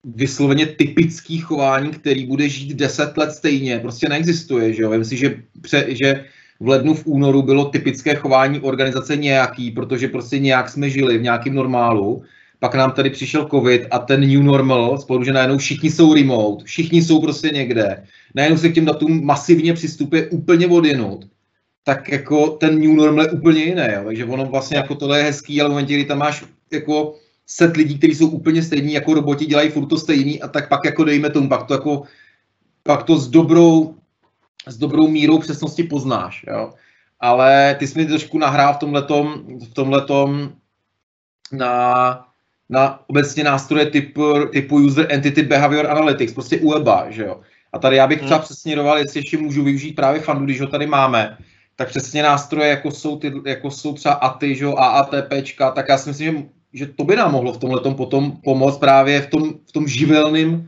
D: vysloveně typický chování, který bude žít deset let stejně, prostě neexistuje, že jo, myslím si, že, pře, že v lednu, v únoru bylo typické chování organizace nějaký, protože prostě nějak jsme žili v nějakém normálu. Pak nám tady přišel covid a ten new normal, spolu, že najednou všichni jsou remote, všichni jsou prostě někde. Najednou se k těm datům masivně přistupuje úplně odinut. Tak jako ten new normal je úplně jiný. Jo. Takže ono vlastně jako tohle je hezký, ale v momentě, kdy tam máš jako set lidí, kteří jsou úplně stejní, jako roboti dělají furt to stejný a tak pak jako dejme tomu, pak to jako pak to s dobrou s dobrou mírou přesnosti poznáš. Jo? Ale ty jsi mi trošku nahrál v tomhletom, v tomhletom na, na obecně nástroje typu, typu User Entity Behavior Analytics, prostě UEBA, že jo. A tady já bych třeba hmm. přesměroval, jestli ještě můžu využít právě fandu, když ho tady máme, tak přesně nástroje, jako jsou, ty, jako jsou třeba ATY, že, AATPčka, tak já si myslím, že, že to by nám mohlo v tomhle potom pomoct právě v tom, v tom živelným, uh,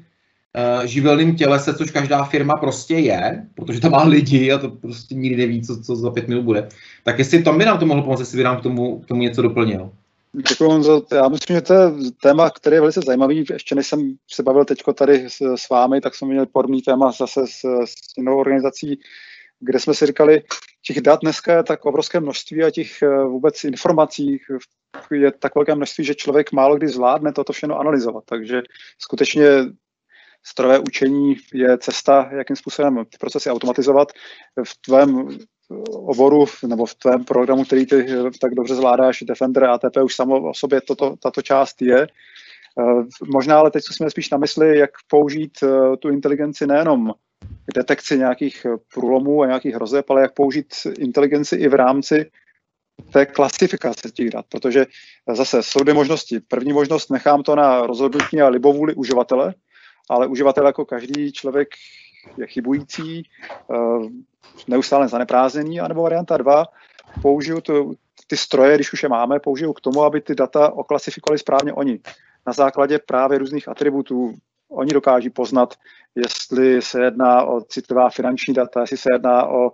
D: živelným tělese, což každá firma prostě je, protože tam má lidi a to prostě nikdy neví, co, co za pět minut bude. Tak jestli tam by nám to mohlo pomoct, jestli by nám k tomu, k tomu něco doplnil.
E: Děkuji Honzo. Já myslím, že to je téma, který je velice zajímavý. Ještě než jsem se bavil teď tady s, s vámi, tak jsem měl podobný téma zase s, s jinou organizací, kde jsme si říkali, těch dat dneska je tak obrovské množství a těch eh, vůbec informací je tak velké množství, že člověk málo kdy zvládne toto všechno analyzovat. Takže skutečně strojové učení je cesta, jakým způsobem ty procesy automatizovat. V tvém oboru nebo v tvém programu, který ty eh, tak dobře zvládáš, Defender ATP už samo o sobě toto, tato část je. Eh, možná ale teď jsme spíš na mysli, jak použít tu inteligenci nejenom k detekci nějakých eh, průlomů a nějakých hrozeb, ale jak použít inteligenci i v rámci té klasifikace těch dat, protože zase jsou dvě možnosti. První možnost nechám to na rozhodnutí a libovůli uživatele, ale uživatel jako každý člověk je chybující, eh, neustále zaneprázdněný, anebo varianta dva, použiju tu, ty stroje, když už je máme, použiju k tomu, aby ty data oklasifikovali správně oni. Na základě právě různých atributů, oni dokáží poznat, jestli se jedná o citlivá finanční data, jestli se jedná o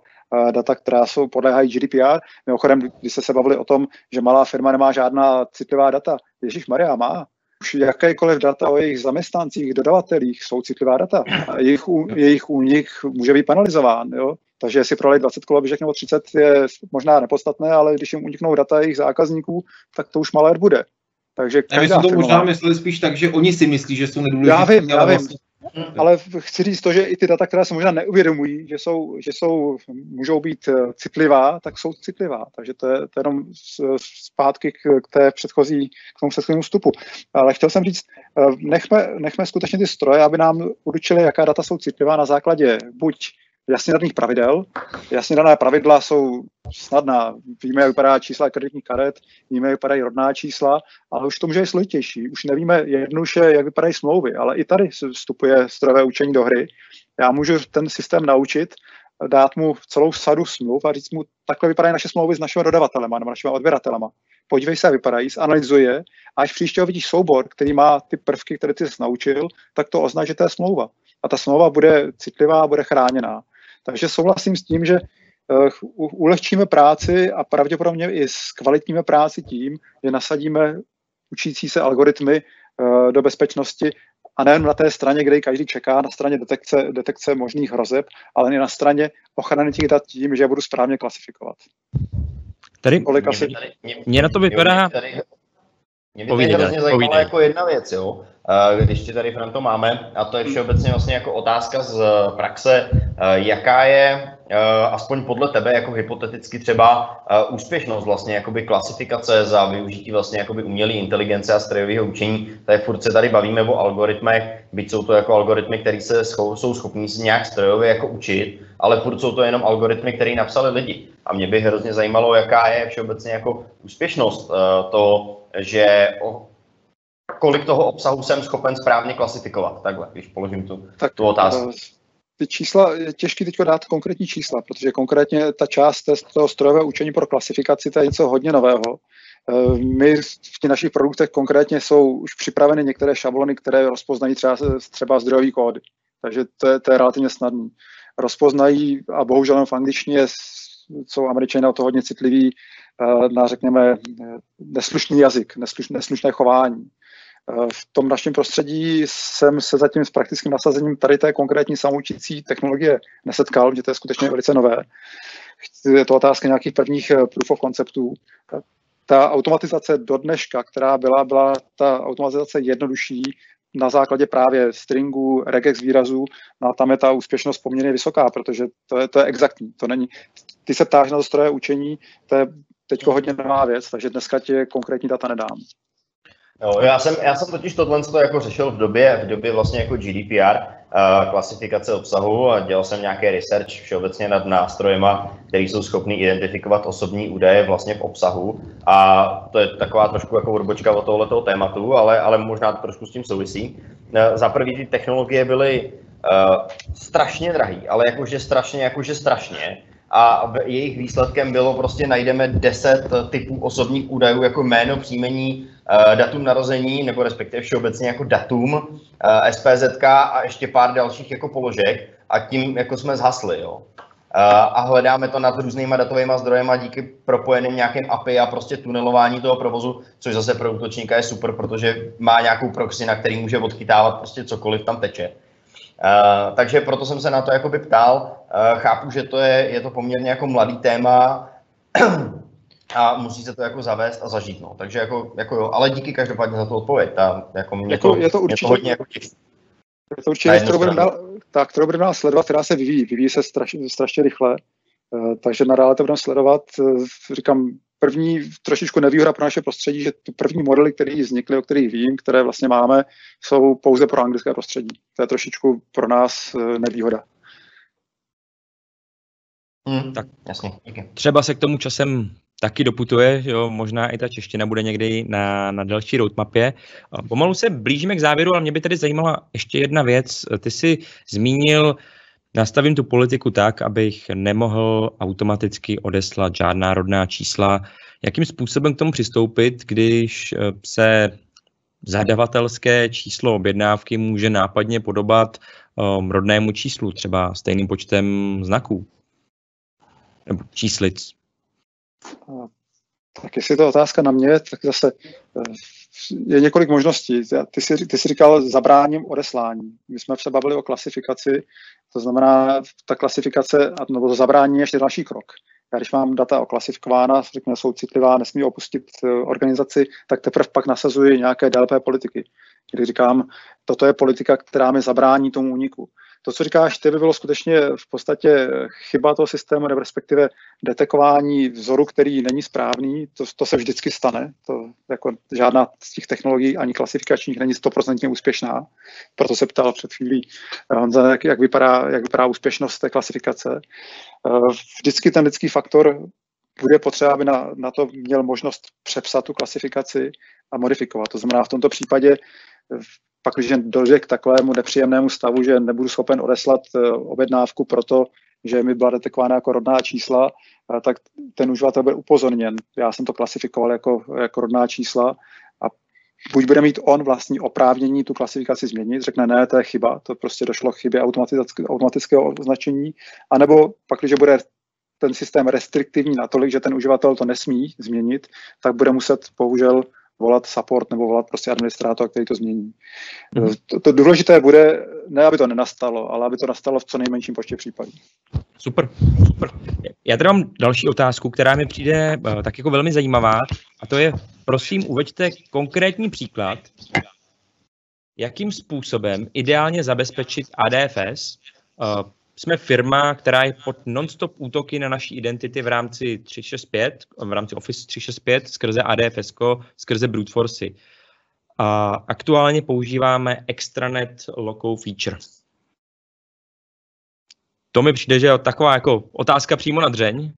E: data, která jsou podléhají GDPR. Mimochodem, když jste se bavili o tom, že malá firma nemá žádná citlivá data, Ježíš Maria má. Už jakékoliv data o jejich zaměstnancích, dodavatelích jsou citlivá data. A jejich, jejich únik může být penalizován. Jo? Takže jestli prodali 20 koloběžek nebo 30 je možná nepodstatné, ale když jim uniknou data jejich zákazníků, tak to už malé bude.
D: Takže já myslím, to možná mysleli spíš tak, že oni si myslí, že jsou nedůležití.
E: Já vím, já vím. Vlastně ale chci říct to, že i ty data, která se možná neuvědomují, že jsou, že jsou, můžou být eh, citlivá, tak jsou citlivá. Takže to je, to je jenom zpátky k, k, té předchozí, k tomu předchozímu vstupu. Ale chtěl jsem říct, eh, nechme, nechme skutečně ty stroje, aby nám určili, jaká data jsou citlivá na základě buď jasně daných pravidel. Jasně dané pravidla jsou snadná. Víme, jak vypadá čísla kreditních karet, víme, jak vypadají rodná čísla, ale už to může být složitější. Už nevíme jednoduše, jak vypadají smlouvy, ale i tady vstupuje strojové učení do hry. Já můžu ten systém naučit, dát mu celou sadu smluv a říct mu, takhle vypadají naše smlouvy s našimi dodavatelema nebo našimi odběratelema. Podívej se, jak vypadají, zanalizuje a až příště vidíš soubor, který má ty prvky, které ty jsi naučil, tak to označí, že to je smlouva. A ta smlouva bude citlivá, bude chráněná. Takže souhlasím s tím, že eh, ulehčíme práci a pravděpodobně i zkvalitníme práci tím, že nasadíme učící se algoritmy eh, do bezpečnosti a nejen na té straně, kde každý čeká, na straně detekce, detekce možných hrozeb, ale i na straně ochrany těch dat tím, že je budu správně klasifikovat.
A: Tady, Kolik mě, asi... tady, mě, mě na to vypadá... Mě, tady,
B: mě by tady hrozně zajímala jako jedna věc, jo. Když ti tady Franto máme, a to je všeobecně vlastně jako otázka z praxe, jaká je aspoň podle tebe jako hypoteticky třeba úspěšnost vlastně jakoby klasifikace za využití vlastně jakoby umělé inteligence a strojového učení. Tady furt se tady bavíme o algoritmech, byť jsou to jako algoritmy, které se jsou schopní se nějak strojově jako učit, ale furt jsou to jenom algoritmy, které napsali lidi. A mě by hrozně zajímalo, jaká je všeobecně jako úspěšnost to, že kolik toho obsahu jsem schopen správně klasifikovat, takhle, když položím tu, tak, tu otázku.
E: Ty čísla, je těžké teď dát konkrétní čísla, protože konkrétně ta část toho strojového učení pro klasifikaci, to je něco hodně nového. Eh, my v těch našich produktech konkrétně jsou už připraveny některé šablony, které rozpoznají třeba, třeba zdrojový kódy. Takže to je, to je relativně snadné. Rozpoznají, a bohužel v angličtině jsou američané na to hodně citliví, eh, na, řekněme, neslušný jazyk, nesluš, neslušné chování. V tom našem prostředí jsem se zatím s praktickým nasazením tady té konkrétní samoučící technologie nesetkal, že to je skutečně velice nové. Je to otázka nějakých prvních eh, proof of conceptů. Ta automatizace do dneška, která byla, byla ta automatizace jednodušší na základě právě stringu, regex výrazů, no a tam je ta úspěšnost poměrně vysoká, protože to je, to je exaktní. To není, ty se ptáš na stroje učení, to je teď hodně nová věc, takže dneska ti konkrétní data nedám.
B: Jo, já jsem, já jsem totiž tohle to jako řešil v době, v době vlastně jako GDPR, uh, klasifikace obsahu a dělal jsem nějaký research všeobecně nad nástrojema, které jsou schopný identifikovat osobní údaje vlastně v obsahu a to je taková trošku jako odbočka od tohoto tématu, ale, ale možná to trošku s tím souvisí. Uh, za prvý ty technologie byly strašně drahý, ale jakože strašně, jakože strašně a jejich výsledkem bylo prostě najdeme 10 typů osobních údajů jako jméno, příjmení, uh, datum narození, nebo respektive všeobecně jako datum, eh, SPZ a ještě pár dalších jako položek a tím jako jsme zhasli, jo. Uh, a hledáme to nad různýma datovými zdrojema díky propojeným nějakým API a prostě tunelování toho provozu, což zase pro útočníka je super, protože má nějakou proxy, na který může odchytávat prostě cokoliv tam teče. Uh, takže proto jsem se na to jakoby ptal. Uh, chápu, že to je, je to poměrně jako mladý téma *clears throat* a musí se to jako zavést a zažít. No. Takže jako, jako jo, ale díky každopádně za tu odpověď. Ta, jako mě jako, to, je to určitě, mě to hodně jako těch...
E: Je to určitě kterou budeme dál, tak, kterou budeme dál sledovat, která se vyvíjí. Vyvíjí se straš, strašně rychle. Uh, takže nadále to budeme sledovat. Uh, říkám, první trošičku nevýhoda pro naše prostředí, že ty první modely, které vznikly, o kterých vím, které vlastně máme, jsou pouze pro anglické prostředí. To je trošičku pro nás eh, nevýhoda.
A: Hmm, tak jasně, díky. Třeba se k tomu časem taky doputuje, jo, možná i ta čeština bude někdy na, na další roadmapě. Pomalu se blížíme k závěru, ale mě by tady zajímala ještě jedna věc. Ty jsi zmínil Nastavím tu politiku tak, abych nemohl automaticky odeslat žádná rodná čísla. Jakým způsobem k tomu přistoupit, když eh, se zadavatelské číslo objednávky může nápadně podobat um, rodnému číslu, třeba stejným počtem znaků nebo číslic?
E: Tak jestli je to otázka na mě, tak zase je několik možností. Ty jsi, ty jsi říkal zabráním odeslání. My jsme se bavili o klasifikaci, to znamená, ta klasifikace nebo to zabrání je ještě další krok. Já když mám data oklasifikována, řekněme, jsou citlivá, nesmí opustit eh, organizaci, tak teprve pak nasazuji nějaké DLP politiky. Kdy říkám, toto je politika, která mi zabrání tomu úniku to, co říkáš, ty by bylo skutečně v podstatě chyba toho systému, nebo respektive detekování vzoru, který není správný, to, to se vždycky stane. To jako žádná z těch technologií ani klasifikačních není stoprocentně úspěšná. Proto se ptal před chvílí Honza, jak, jak, vypadá, jak vypadá úspěšnost té klasifikace. Eh, vždycky ten lidský faktor bude potřeba, aby na, na to měl možnost přepsat tu klasifikaci a modifikovat. To znamená, v tomto případě pak, když dojde k takovému nepříjemnému stavu, že nebudu schopen odeslat eh, objednávku proto, že mi byla detekována jako rodná čísla, eh, tak ten uživatel byl upozorněn. Já jsem to klasifikoval jako, jako rodná čísla a buď bude mít on vlastní oprávnění tu klasifikaci změnit, řekne ne, to je chyba, to prostě došlo k chybě automatického označení, anebo pak, když bude ten systém restriktivní natolik, že ten uživatel to nesmí změnit, tak bude muset bohužel volat support nebo volat prostě administrátor, který to změní. Mm-hmm. To, to důležité bude, ne aby to nenastalo, ale aby to nastalo v co nejmenším počtu případů.
A: Super, super. Já tady mám další otázku, která mi přijde uh, tak jako velmi zajímavá a to je, prosím, uveďte konkrétní příklad, jakým způsobem ideálně zabezpečit ADFS uh, eh, jsme firma, která je pod non-stop útoky na naší identity v rámci 365, v rámci Office 365, skrze ADFS, skrze brute force. A aktuálně používáme extranet local feature. To mi přijde, že je taková jako otázka přímo na dřeň.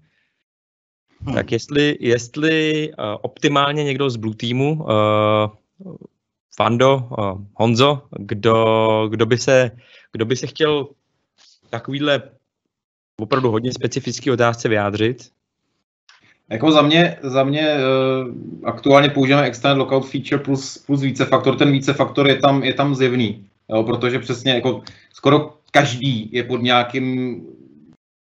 A: Hmm. Tak jestli, jestli uh, optimálně někdo z Blue Teamu, uh, Fando, uh, Honzo, kdo, kdo, by se, kdo by se chtěl takovýhle opravdu hodně specifický otázce vyjádřit?
D: Jako za mě, za mě uh, aktuálně používáme extended lookout feature plus, plus více faktor. Ten více faktor je tam, je tam zjevný, jo, protože přesně jako skoro každý je pod nějakým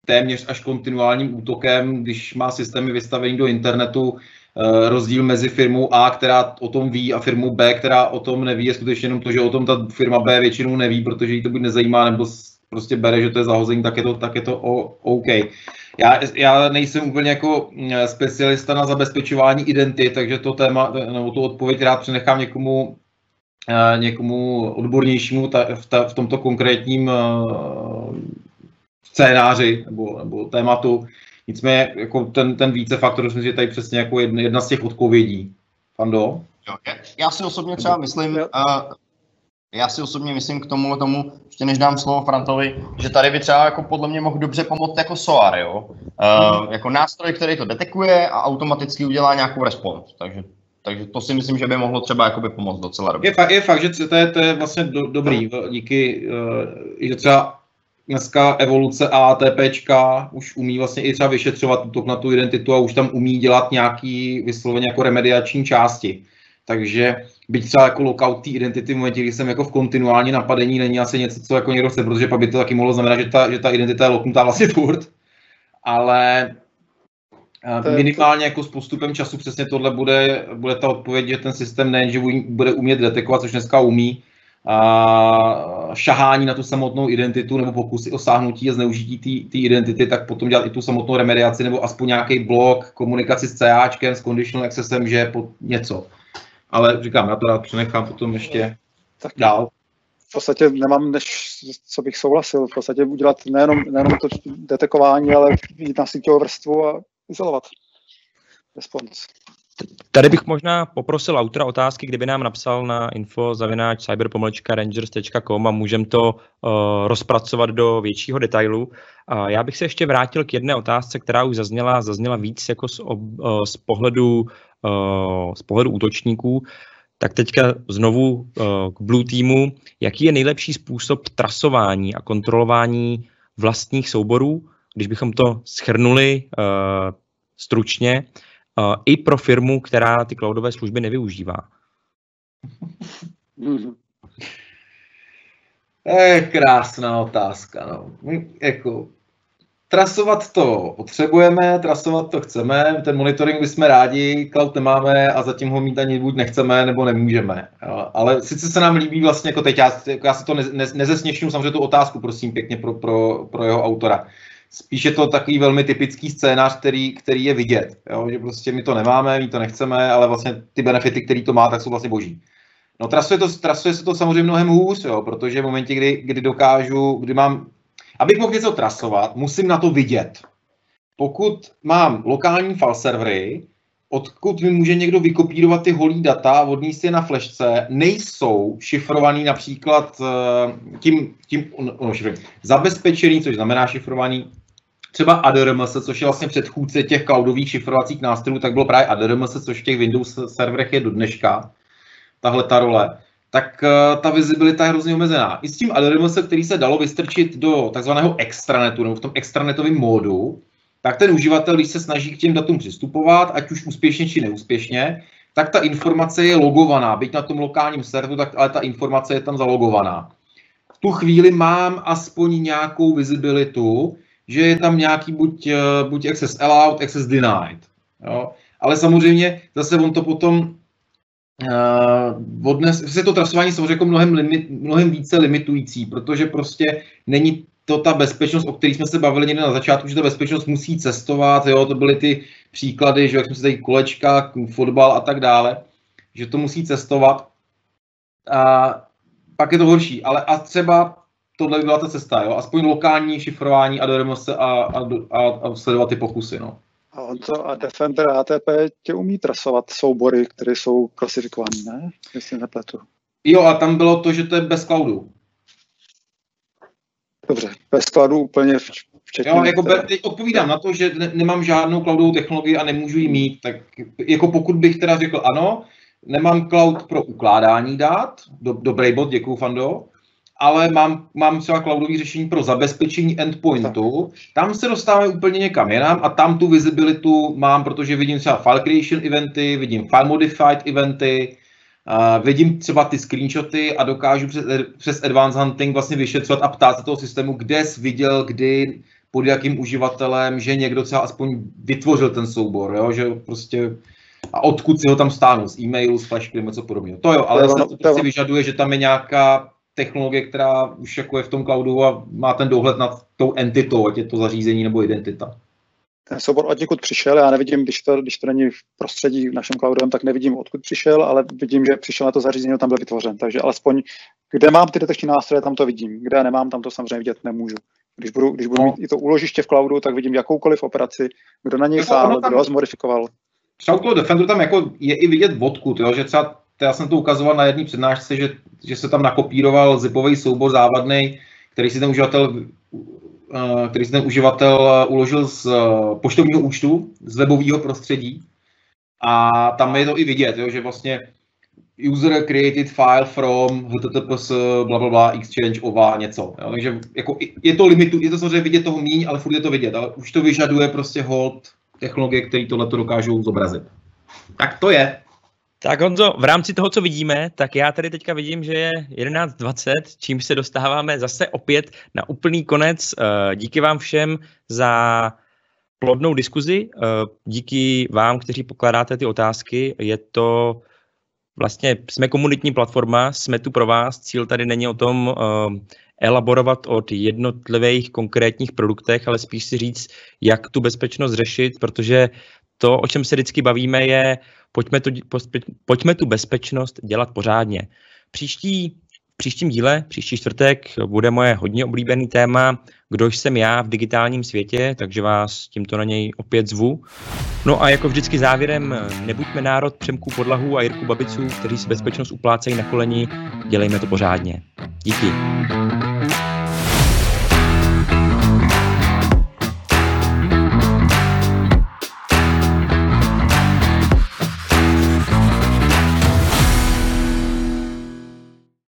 D: téměř až kontinuálním útokem, když má systémy vystavený do internetu, eh, rozdíl mezi firmou A, která o tom ví, a firmou B, která o tom neví, je skutečně jenom to, že o tom ta firma B většinou neví, protože jí to buď nezajímá, nebo prostě bere, že to je zahození, tak je to, tak je to o, OK. Já, já nejsem úplně jako mm, specialista na zabezpečování identity, takže to téma, nebo tu odpověď rád přenechám někomu, eh, někomu odbornějšímu ta, v, ta, v tomto konkrétním uh, scénáři nebo, nebo tématu. Nicméně jako ten, ten více faktor, myslím, že tady přesně jako jedna, jedna z těch odpovědí. Fando?
B: Jo, já si osobně třeba myslím, uh, já si osobně myslím k tomu, tomu, ještě než dám slovo Frantovi, že tady by třeba jako podle mě mohl dobře pomoct jako SOAR, jo? Uh, jako nástroj, který to detekuje a automaticky udělá nějakou respons. Takže takže to si myslím, že by mohlo třeba jakoby pomoct docela dobře.
D: Je, fakt, je fakt, že to je, to je vlastně do, dobrý, díky, uh, že třeba dneska evoluce ATPčka už umí vlastně i třeba vyšetřovat útok na tu identitu a už tam umí dělat nějaký vysloveně jako remediační části. Takže byť třeba jako lockout té identity v momentě, kdy jsem jako v kontinuální napadení, není asi něco, co jako někdo chce, protože pak by to taky mohlo znamenat, že ta, že ta identita je loknutá vlastně furt. Ale eh, minimálně jako s postupem času přesně tohle bude, bude ta odpověď, že ten systém nejen, že bude umět detekovat, což dneska umí, a šahání na tu samotnou identitu nebo pokusy o sáhnutí a zneužití té identity, tak potom dělat i tu samotnou remediaci nebo aspoň nějaký blok, komunikaci s CAčkem, s conditional accessem, že je něco. Ale říkám, já to rád přenechám potom ještě tak dál.
E: V podstatě nemám, než co bych souhlasil, v podstatě udělat nejenom, nejenom to detekování, ale jít na síťovou vrstvu a izolovat respons.
A: Tady bych možná poprosil autora otázky, kdyby nám napsal na info zavináč cyberpomlčka.rangers.com a můžeme to uh, rozpracovat do většího detailu. Uh, já bych se ještě vrátil k jedné otázce, která už zazněla, zazněla víc jako z, ob, uh, z, pohledu, uh, z pohledu útočníků. Tak teďka znovu uh, k Blue Teamu. Jaký je nejlepší způsob trasování a kontrolování vlastních souborů, když bychom to schrnuli uh, stručně? i pro firmu, která ty cloudové služby nevyužívá?
D: To je krásná otázka. No. Jako, trasovat to potřebujeme, trasovat to chceme, ten monitoring bychom rádi, cloud nemáme a zatím ho mít ani buď nechceme, nebo nemůžeme. Ale sice se nám líbí vlastně jako teď, já, jako já si to ne, ne, samozřejmě tu otázku, prosím, pěkně pro, pro, pro jeho autora. Spíš je to takový velmi typický scénář, který, který je vidět. Jo? Že prostě my to nemáme, my to nechceme, ale vlastně ty benefity, které to má, tak jsou vlastně boží. No trasuje, to, trasuje se to samozřejmě mnohem hůř, jo? protože v momentě, kdy, kdy dokážu, kdy mám, abych mohl něco trasovat, musím na to vidět. Pokud mám lokální file servery, odkud mi může někdo vykopírovat ty holí data a odníst je na flešce, nejsou šifrovaný například eh, tím, tím no, zabezpečený, což znamená šifrovaný třeba ADRMS, což je vlastně předchůdce těch cloudových šifrovacích nástrojů, tak bylo právě ADRMS, což v těch Windows serverech je do dneška, tahle ta role, tak uh, ta vizibilita je hrozně omezená. I s tím ADRMS, který se dalo vystrčit do takzvaného extranetu, nebo v tom extranetovém módu, tak ten uživatel, když se snaží k těm datům přistupovat, ať už úspěšně či neúspěšně, tak ta informace je logovaná, byť na tom lokálním serveru, tak ale ta informace je tam zalogovaná. V tu chvíli mám aspoň nějakou vizibilitu, že je tam nějaký buď, eh, buď access allowed, access denied. Jo? Ale samozřejmě zase on to potom uh, odnes, se to trasování samozřejmě jako mnohem, limit, mnohem více limitující, protože prostě není to ta bezpečnost, o které jsme se bavili někde na začátku, že ta bezpečnost musí cestovat, jo, to byly ty příklady, že jak jsme se tady kolečka, fotbal a tak dále, že to musí cestovat. A pak je to horší, ale a třeba tohle by byla ta cesta, jo? aspoň lokální šifrování a dojeme se a, a, a, a sledovat ty pokusy. No.
E: A on to a Defender ATP tě umí trasovat soubory, které jsou klasifikované, ne? Jestli nepletu.
D: Jo, a tam bylo to, že to je bez cloudu.
E: Dobře, bez cloudu úplně včetně...
D: Jo, jako be, teď odpovídám na to, že ne, nemám žádnou cloudovou technologii a nemůžu ji mít, tak jako pokud bych teda řekl ano, nemám cloud pro ukládání dát, do, dobrý bod, děkuju Fando, ale mám, mám třeba cloudové řešení pro zabezpečení endpointu. Tam se dostáváme úplně někam jinam a tam tu visibilitu mám, protože vidím třeba file creation eventy, vidím file modified eventy, uh, vidím třeba ty screenshoty a dokážu přes, přes advanced hunting vlastně vyšetřovat a ptát se toho systému, kde jsi viděl, kdy, pod jakým uživatelem, že někdo třeba aspoň vytvořil ten soubor, jo? že prostě a odkud si ho tam stáhnu, z e-mailu, z flashky nebo něco podobného. To jo, ale to, to prostě vyžaduje, že tam je nějaká technologie, která už jako je v tom cloudu a má ten dohled nad tou entitou, ať je to zařízení nebo identita.
E: Ten soubor od někud přišel, já nevidím, když to, když to není v prostředí v našem cloudovém, tak nevidím, odkud přišel, ale vidím, že přišel na to zařízení, tam byl vytvořen. Takže alespoň, kde mám ty detekční nástroje, tam to vidím. Kde nemám, tam to samozřejmě vidět nemůžu. Když budu, když budu no. mít i to úložiště v cloudu, tak vidím jakoukoliv operaci, kdo na něj jako sáhl, kdo ho zmodifikoval.
D: Cloud Defender tam jako je i vidět odkud, jo, že třeba já jsem to ukazoval na jedné přednášce, že, že se tam nakopíroval zipový soubor závadný, který si ten uživatel eh, který si ten uživatel uložil z eh, poštovního účtu, z webového prostředí. A tam je to i vidět, jo, že vlastně user created file from https bla, bla, bla, exchange ova něco. Jo? Takže jako je to limitu, je to samozřejmě vidět toho míň, ale furt je to vidět, ale už to vyžaduje prostě hold technologie, které tohle dokážou zobrazit. Tak to je.
A: Tak Honzo, v rámci toho, co vidíme, tak já tady teďka vidím, že je 11.20, čím se dostáváme zase opět na úplný konec. Eh, díky vám všem za plodnou diskuzi, eh, díky vám, kteří pokládáte ty otázky. Je to vlastně, jsme komunitní platforma, jsme tu pro vás, cíl tady není o tom uh, elaborovat od jednotlivých konkrétních produktech, ale spíš si říct, jak tu bezpečnost řešit, protože to, o čem se vždycky bavíme, je pojďme tu, pojďme tu bezpečnost dělat pořádně. Příští příštím díle, příští čtvrtek, bude moje hodně oblíbený téma, kdo jsem já v digitálním světě, takže vás tímto na něj opět zvu. No a jako vždycky závěrem, nebuďme národ Přemků Podlahu a Jirku Babiců, kteří si bezpečnost uplácejí na koleni, dělejme to pořádně. Díky.